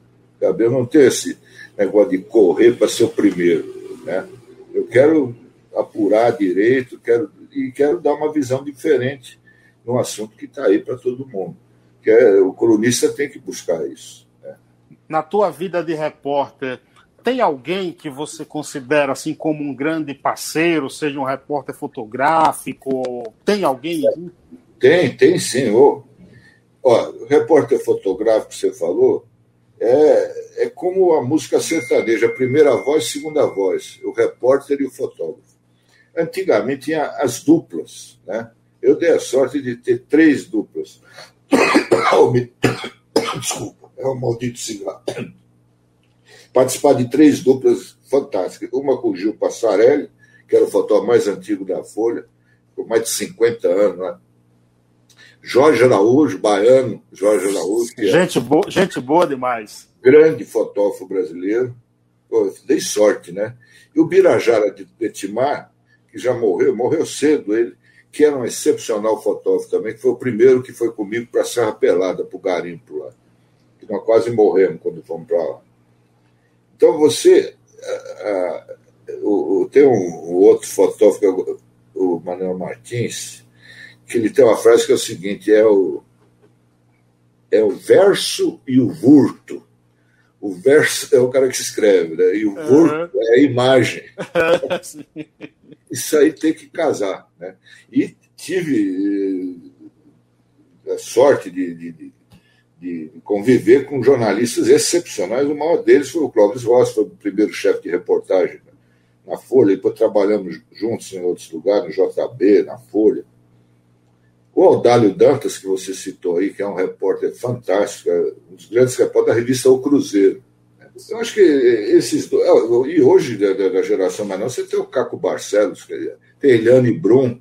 Sabe? Eu não tenho esse negócio de correr para ser o primeiro. Né? Eu quero apurar direito quero, e quero dar uma visão diferente num assunto que está aí para todo mundo. Que é, o colunista tem que buscar isso na tua vida de repórter, tem alguém que você considera assim como um grande parceiro, seja um repórter fotográfico? Tem alguém? Tem, tem sim. Ó, o repórter fotográfico que você falou é, é como a música sertaneja, primeira voz, segunda voz, o repórter e o fotógrafo. Antigamente tinha as duplas, né? Eu dei a sorte de ter três duplas. Desculpa, é um maldito cigarro. Participar de três duplas fantásticas. Uma com o Gil Passarelli, que era o fotógrafo mais antigo da Folha, com mais de 50 anos, né? Jorge Araújo, baiano, Jorge Araújo. É gente, boa, gente boa demais. Grande fotógrafo brasileiro. Pô, dei sorte, né? E o Birajara de Betimar, que já morreu, morreu cedo ele, que era um excepcional fotógrafo também, que foi o primeiro que foi comigo para a Serra Pelada, para o Garimpo lá. Nós quase morremos quando fomos para lá. Então você. o, tem um, um, outro fotógrafo, o Manuel Martins, que ele tem uma frase que é o seguinte: é o, é o verso e o vurto. O verso é o cara que escreve, né? e o uhum. vurto é a imagem. Isso aí tem que casar. Né? E tive eh, a sorte de, de, de, conviver com jornalistas excepcionais. O maior deles foi o Clóvis Ross, foi o primeiro chefe de reportagem na Folha. Depois trabalhamos juntos em outros lugares, no JB, na Folha. O Aldálio Dantas, que você citou aí, que é um repórter fantástico, é um dos grandes repórteres da revista O Cruzeiro. Eu acho que esses dois. É, e hoje, da, da geração mais não, você tem o Caco Barcelos, tem Eliane Brum,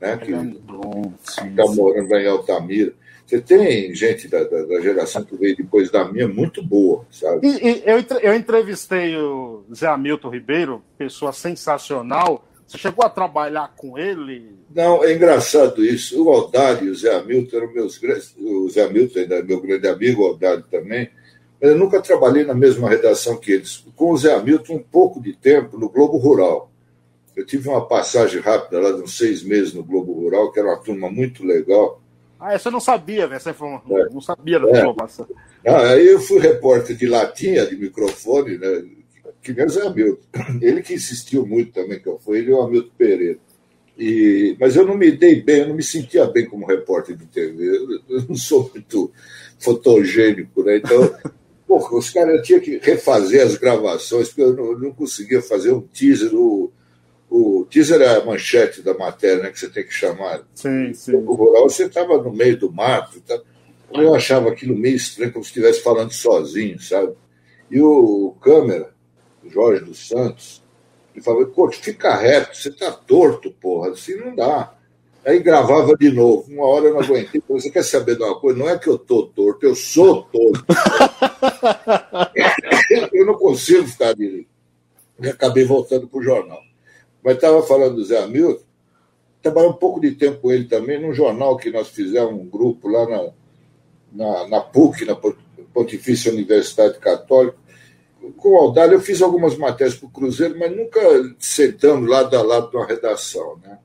né, que está morando lá em Altamira. Você tem gente da, da, da, geração que veio depois da minha muito boa, sabe? E, e eu, eu entrevistei o Zé Hamilton Ribeiro, pessoa sensacional você chegou a trabalhar com ele? Não, é engraçado isso. O Aldário e o Zé Hamilton eram meus grandes. O Zé Hamilton ainda é meu grande amigo, o Aldário também. Mas eu nunca trabalhei na mesma redação que eles. Com o Zé Hamilton, um pouco de tempo no Globo Rural. Eu tive uma passagem rápida lá de uns seis meses no Globo Rural, que era uma turma muito legal. Ah, essa eu não sabia, essa informação. É. Não sabia da é. informação. Ah, aí eu fui repórter de latinha, de microfone, né? que nem o Zé Hamilton. Ele que insistiu muito também que eu fui, ele e o Hamilton Pereira. E, mas eu não me dei bem, eu não me sentia bem como repórter de TV. Eu, eu não sou muito fotogênico, né? Então, porra, os caras tinham que refazer as gravações, porque eu não, não conseguia fazer um teaser. O, o teaser é a manchete da matéria, né? Que você tem que chamar. Sim, sim. O rural, você estava no meio do mato. Tá? Eu achava aquilo meio estranho, como se estivesse falando sozinho, sabe? E o, o câmera Jorge dos Santos, e falava, coach, fica reto, você tá torto, porra, assim não dá. Aí gravava de novo. Uma hora eu não aguentei. Você quer saber de uma coisa? Não é que eu tô torto, eu sou torto. eu não consigo ficar ali. E acabei voltando para o jornal. Mas estava falando do Zé Hamilton, trabalhei um pouco de tempo com ele também, num jornal que nós fizemos um grupo lá na, na, na PUC, na Pontifícia Universidade Católica, com o Aldalho eu fiz algumas matérias para o Cruzeiro, mas nunca sentando lado a lado de uma redação. Né?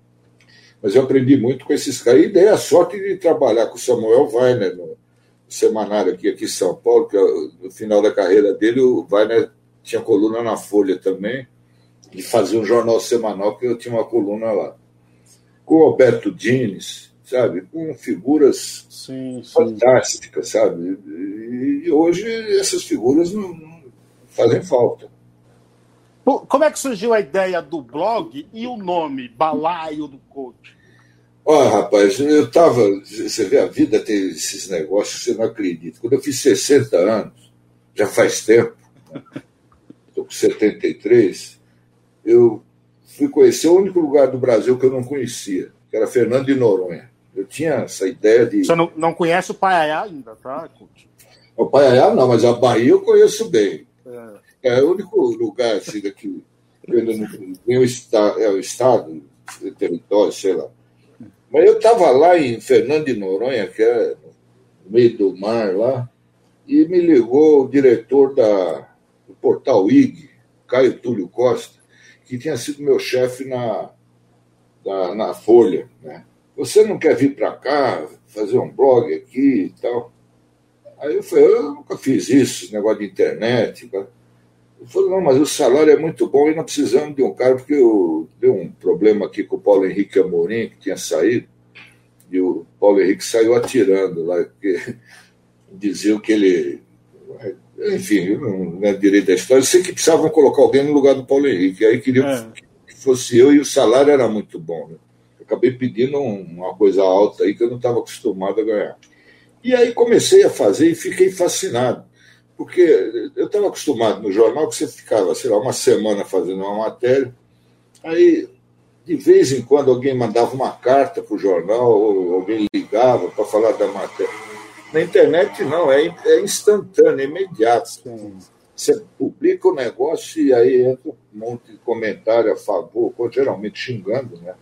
Mas eu aprendi muito com esses caras. E dei a sorte de trabalhar com o Samuel Weiner no semanário aqui, aqui em São Paulo, que no final da carreira dele, o Weiner tinha coluna na Folha também, e fazia um jornal semanal, que eu tinha uma coluna lá. Com o Alberto Dines, sabe? Com figuras sim, sim. fantásticas, sabe? E hoje essas figuras não, fazem falta. Como é que surgiu a ideia do blog e o nome, Balaio do Coach? Olha, rapaz, eu estava. Você vê, a vida tem esses negócios que você não acredita. Quando eu fiz 60 anos, já faz tempo, estou com 73, eu fui conhecer o único lugar do Brasil que eu não conhecia, que era Fernando de Noronha. Eu tinha essa ideia de. Você não, não conhece o Paiaiá ainda, tá? O Paiaiá não, mas a Bahia eu conheço bem. É, é o único lugar assim, daqui, tem o, está, é, o Estado, o território, sei lá. Mas eu estava lá em Fernando de Noronha, que é no meio do mar lá, e me ligou o diretor da, do portal IG, Caio Túlio Costa, que tinha sido meu chefe na, na, na, Folha. Né? Você não quer vir para cá, fazer um blog aqui e tal? Aí eu falei, eu nunca fiz isso, negócio de internet. Eu falei, não, mas o salário é muito bom e não precisamos de um cara, porque eu, deu um problema aqui com o Paulo Henrique Amorim, que tinha saído, e o Paulo Henrique saiu atirando lá, porque diziam que ele. Enfim, não é direito da história. Sei que precisavam colocar alguém no lugar do Paulo Henrique. Aí queriam é. que fosse eu e o salário era muito bom. Né? Acabei pedindo uma coisa alta aí que eu não estava acostumado a ganhar. E aí comecei a fazer e fiquei fascinado. Porque eu estava acostumado no jornal que você ficava, sei lá, uma semana fazendo uma matéria, aí de vez em quando alguém mandava uma carta para o jornal, ou alguém ligava para falar da matéria. Na internet, não, é, é instantâneo, é imediato. Sim. Você publica o negócio e aí entra um monte de comentário a favor, geralmente xingando, né?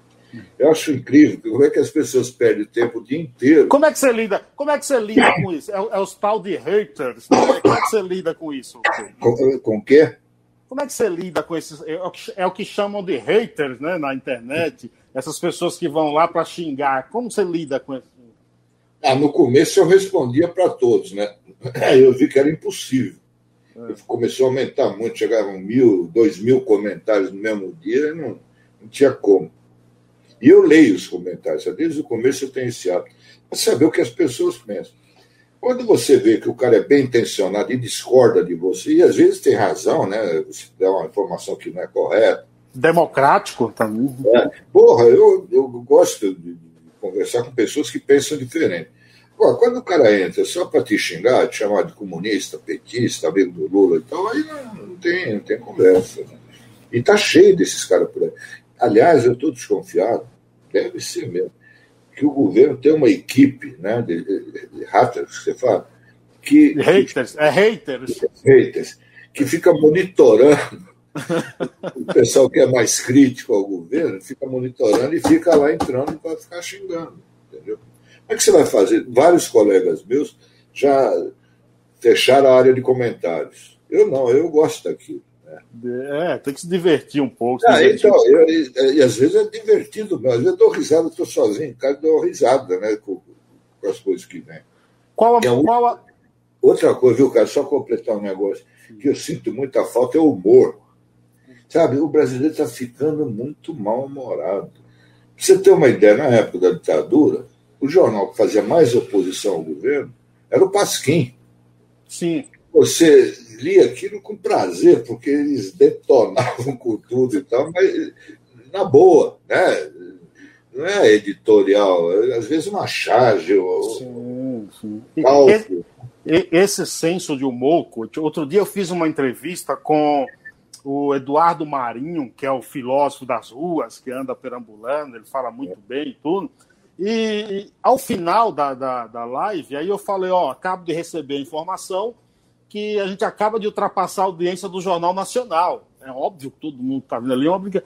Eu acho incrível como é que as pessoas perdem tempo o dia inteiro. Como é que você lida? Como é que você lida com isso? É, é os tal de haters. Né? Como é que você lida com isso? Com, o quê? Como é que você lida com esses. É o que, é o que chamam de haters né, na internet, essas pessoas que vão lá para xingar. Como você lida com isso? Ah, no começo eu respondia para todos, né? Aí eu vi que era impossível. É. Começou a aumentar muito, chegavam mil, dois mil comentários no mesmo dia, não, não tinha como. E eu leio os comentários, desde o começo eu tenho esse hábito, para saber o que as pessoas pensam. Quando você vê que o cara é bem intencionado e discorda de você, e às vezes tem razão, né? Você dá uma informação que não é correta. Democrático também. É. Porra, eu, eu gosto de conversar com pessoas que pensam diferente. Pô, quando o cara entra só para te xingar, te chamar de comunista, petista, amigo do Lula e tal, aí não, não tem, não tem conversa. Né? E tá cheio desses caras por aí. Aliás, eu estou desconfiado, deve ser mesmo, que o governo tem uma equipe né, de, de, de haters, você fala, que. Haters, é haters. Haters, que fica monitorando. O pessoal que é mais crítico ao governo fica monitorando e fica lá entrando para ficar xingando. Entendeu? Como é que você vai fazer? Vários colegas meus já fecharam a área de comentários. Eu não, eu gosto daquilo. É, tem que se divertir um pouco. Ah, então, eu, e, às vezes é divertido, mas às vezes eu dou risada, estou sozinho em casa, dou risada né, com, com, as coisas que vêm. Qual a, é qual a... Outra coisa, viu, cara, só completar um negócio, que eu sinto muita falta é o humor. Sabe, o brasileiro está ficando muito mal-humorado. Pra você ter uma ideia, na época da ditadura, o jornal que fazia mais oposição ao governo era o Pasquim. Sim. Você li aquilo com prazer, porque eles detonavam com tudo e tal, mas na boa, né? Não é editorial, é, às vezes uma charge. Sim, sim. Esse, esse senso de humor, outro dia eu fiz uma entrevista com o Eduardo Marinho, que é o filósofo das ruas, que anda perambulando, ele fala muito bem e tudo. E ao final da, da, da live, aí eu falei, ó, acabo de receber a informação que a gente acaba de ultrapassar a audiência do Jornal Nacional. É óbvio que todo mundo está vendo ali, é briga.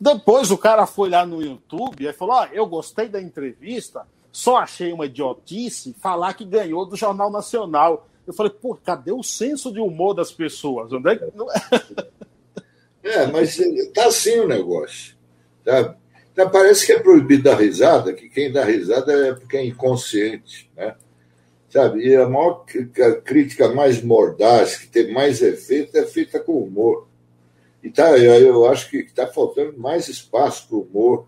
Depois o cara foi lá no YouTube e falou: oh, eu gostei da entrevista, só achei uma idiotice falar que ganhou do Jornal Nacional. Eu falei, pô, cadê o senso de humor das pessoas? Onde é, que... é mas tá assim o negócio. Tá? Então, parece que é proibido dar risada, que quem dá risada é porque é inconsciente. Né? sabe? E a maior a crítica mais mordaz, que tem mais efeito, é feita com humor. E tá, eu acho que está faltando mais espaço para o humor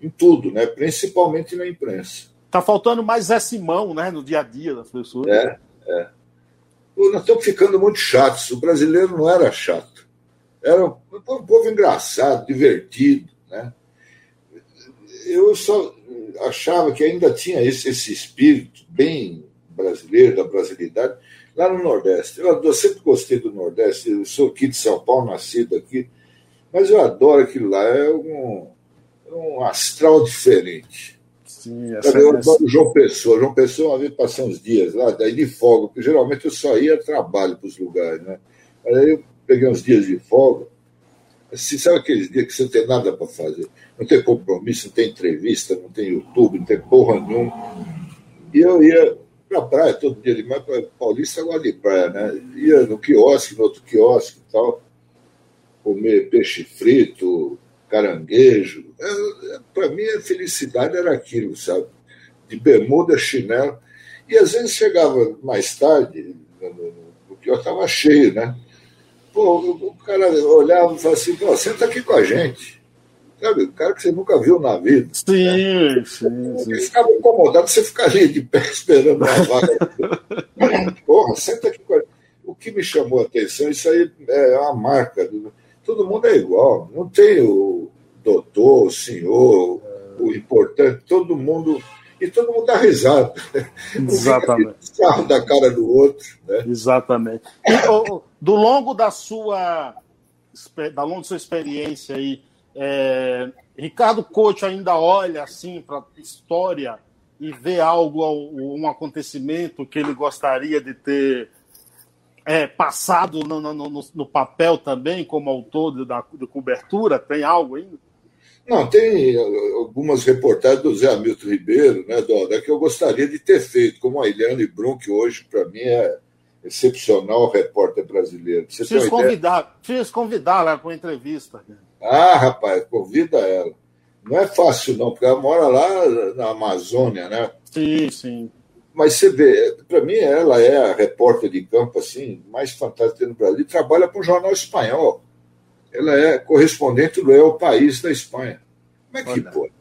em tudo, né? principalmente na imprensa. Está faltando mais Zé Simão né? no dia a dia das pessoas. É, é. Nós estamos ficando muito chatos. O brasileiro não era chato. Era um, um povo engraçado, divertido. Né? Eu só achava que ainda tinha esse, esse espírito bem brasileiro, da brasilidade, lá no Nordeste. Eu, eu sempre gostei do Nordeste, eu sou aqui de São Paulo, nascido aqui, mas eu adoro aquilo lá, é um, é um astral diferente. Sim, essa eu adoro o João Pessoa. João Pessoa, uma vez passei uns dias lá, daí de folga, porque geralmente eu só ia trabalho para os lugares, né? Aí eu peguei uns dias de folga. Assim, sabe aqueles dias que você não tem nada para fazer? Não tem compromisso, não tem entrevista, não tem YouTube, não tem porra nenhuma. E eu ia para a praia todo dia demais, Paulista agora de praia, né? Ia no quiosque, no outro quiosque e tal, comer peixe frito, caranguejo. É, é para mim, a felicidade era aquilo, sabe? De bermuda, chinelo. E às vezes chegava mais tarde, no quiosque estava cheio, né? Pô, o cara olhava e falava assim, pô, senta aqui com a gente. Sabe, o cara que você nunca viu na vida. Sim, né? sim, sim. Ele ficava incomodado, você ficar ali de pé esperando a vaga. Porra, senta aqui com a gente. O que me chamou a atenção, isso aí é uma marca. Todo mundo é igual. Não tem o doutor, o senhor, o importante, todo mundo. E todo mundo dá risada. Exatamente. O carro da cara do outro. Né? Exatamente. E, do longo da sua, da longo da sua experiência aí, é, Ricardo Coach ainda olha assim para a história e vê algo, um acontecimento que ele gostaria de ter é, passado no, no, no, no, papel também, como autor da, da cobertura? Tem algo ainda? Não, tem algumas reportagens do Zé Hamilton Ribeiro, né, Doda, que eu gostaria de ter feito, como a Eliane que hoje, para mim, é excepcional repórter brasileiro. Você fiz convidar, fiz convidar para uma entrevista. Ah, rapaz, convida ela. Não é fácil, não, porque ela mora lá na Amazônia, né? Sim, sim. Mas você vê, para mim, ela é a repórter de campo assim, mais fantástica no Brasil, e trabalha para um jornal espanhol ela é correspondente do El País da Espanha. Como é que pode?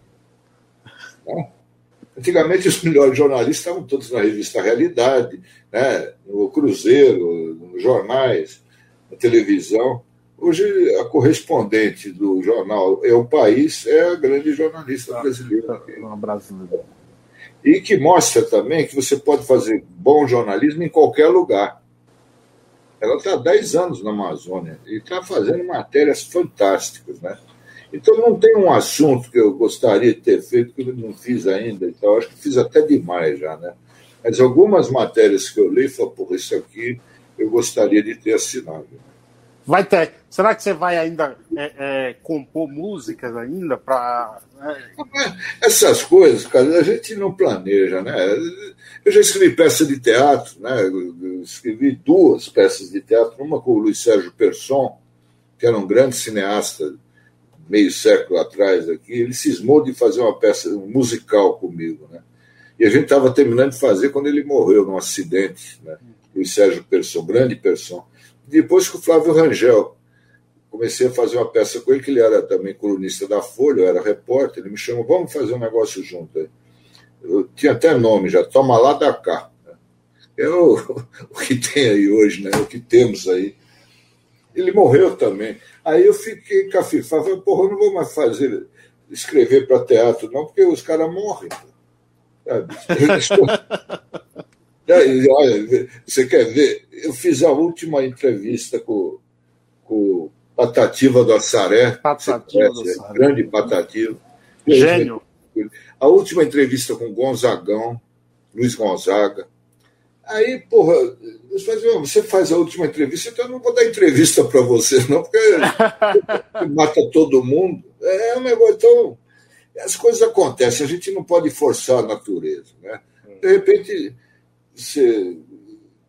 Antigamente, os melhores jornalistas estavam todos na revista Realidade, né? no Cruzeiro, nos jornais, na televisão. Hoje, a correspondente do jornal É o País é a grande jornalista brasileira. Uma brasileira. E que mostra também que você pode fazer bom jornalismo em qualquer lugar. Ela está há 10 anos na Amazônia e está fazendo matérias fantásticas, né? Então não tem um assunto que eu gostaria de ter feito que eu não fiz ainda, então acho que fiz até demais já, né? Mas algumas matérias que eu li, falei, porra, isso aqui eu gostaria de ter assinado. Vai ter. Será que você vai ainda é, é, compor músicas ainda para. Né? Essas coisas, cara, a gente não planeja, né? Eu já escrevi peça de teatro, né? Eu escrevi duas peças de teatro, uma com o Luiz Sérgio Persson, que era um grande cineasta meio século atrás aqui, ele cismou de fazer uma peça um musical comigo, né? E a gente estava terminando de fazer quando ele morreu num acidente, né? Luiz Sérgio Persson, grande Persson. Depois que o Flávio Rangel, comecei a fazer uma peça com ele, que ele era também colunista da Folha, eu era repórter, ele me chamou, vamos fazer um negócio junto aí. Eu tinha até nome já, Toma Lá da Cá. É o, o que tem aí hoje, né? o que temos aí. Ele morreu também. Aí eu fiquei cafifado, falei, porra, eu não vou mais fazer, escrever para teatro, não, porque os caras morrem. Sabe? Olha, você quer ver? Eu fiz a última entrevista com, com Patativa do Assaré. Patativa do Assaré. Grande Patativa. Gênio. A última entrevista com Gonzagão, Luiz Gonzaga. Aí, porra, você faz a última entrevista, então eu não vou dar entrevista para você, não, porque mata todo mundo. É um negócio. Então, as coisas acontecem, a gente não pode forçar a natureza. Né? De repente, você,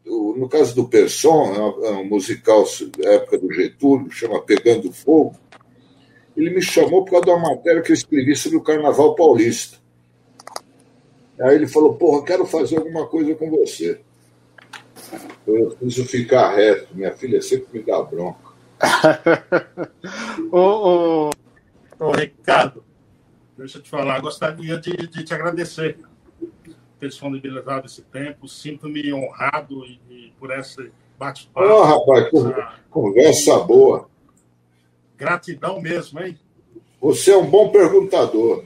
no caso do Persson, é, é um musical da época do Getúlio, chama Pegando Fogo, ele me chamou por causa de uma matéria que eu escrevi sobre o Carnaval Paulista. Aí ele falou, porra, quero fazer alguma coisa com você. Eu preciso ficar reto, minha filha sempre me dá bronca. ô, ô, ô, Ricardo, deixa eu te falar, gostaria de, de te agradecer ter disponibilizado esse tempo. Sinto-me honrado e, e, por esse bate-papo. Oh, rapaz, essa... conversa boa. Gratidão mesmo, hein? Você é um bom perguntador.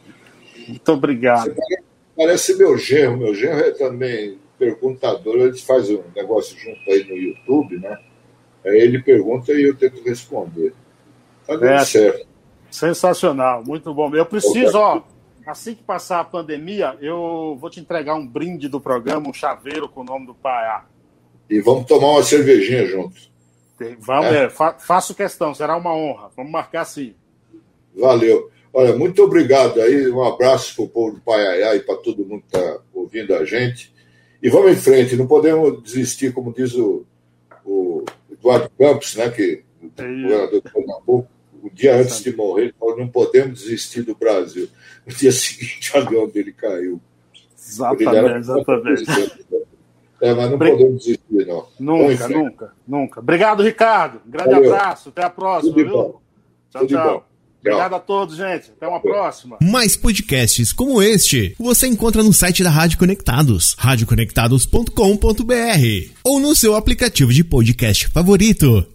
Muito obrigado. Você parece meu genro. Meu genro é também perguntador. Ele faz um negócio junto aí no YouTube, né? Aí ele pergunta e eu tento responder. Tá dando é, certo. Sensacional, muito bom. Eu preciso, ó, assim que passar a pandemia, eu vou te entregar um brinde do programa, um chaveiro com o nome do pai. E vamos tomar uma cervejinha juntos. Vamos, é. É, fa faço questão, será uma honra. Vamos marcar sim. Valeu. Olha, muito obrigado aí. Um abraço para o povo do Paiaiá e para todo mundo que está ouvindo a gente. E vamos em frente, não podemos desistir, como diz o, o Eduardo Campos, né, que é o governador de Pernambuco, o dia antes de morrer, ele falou: não podemos desistir do Brasil. No dia seguinte, o avião dele caiu. Exatamente, exatamente. É, mas não Bre... podemos desistir, não. Nunca, nunca, nunca. Obrigado, Ricardo. grande Valeu. abraço. Até a próxima, Tudo viu? Bom. Tchau, Tudo tchau. Bom. Obrigado a todos, gente. Até uma próxima. Mais podcasts como este você encontra no site da Rádio Conectados, radioconectados.com.br ou no seu aplicativo de podcast favorito.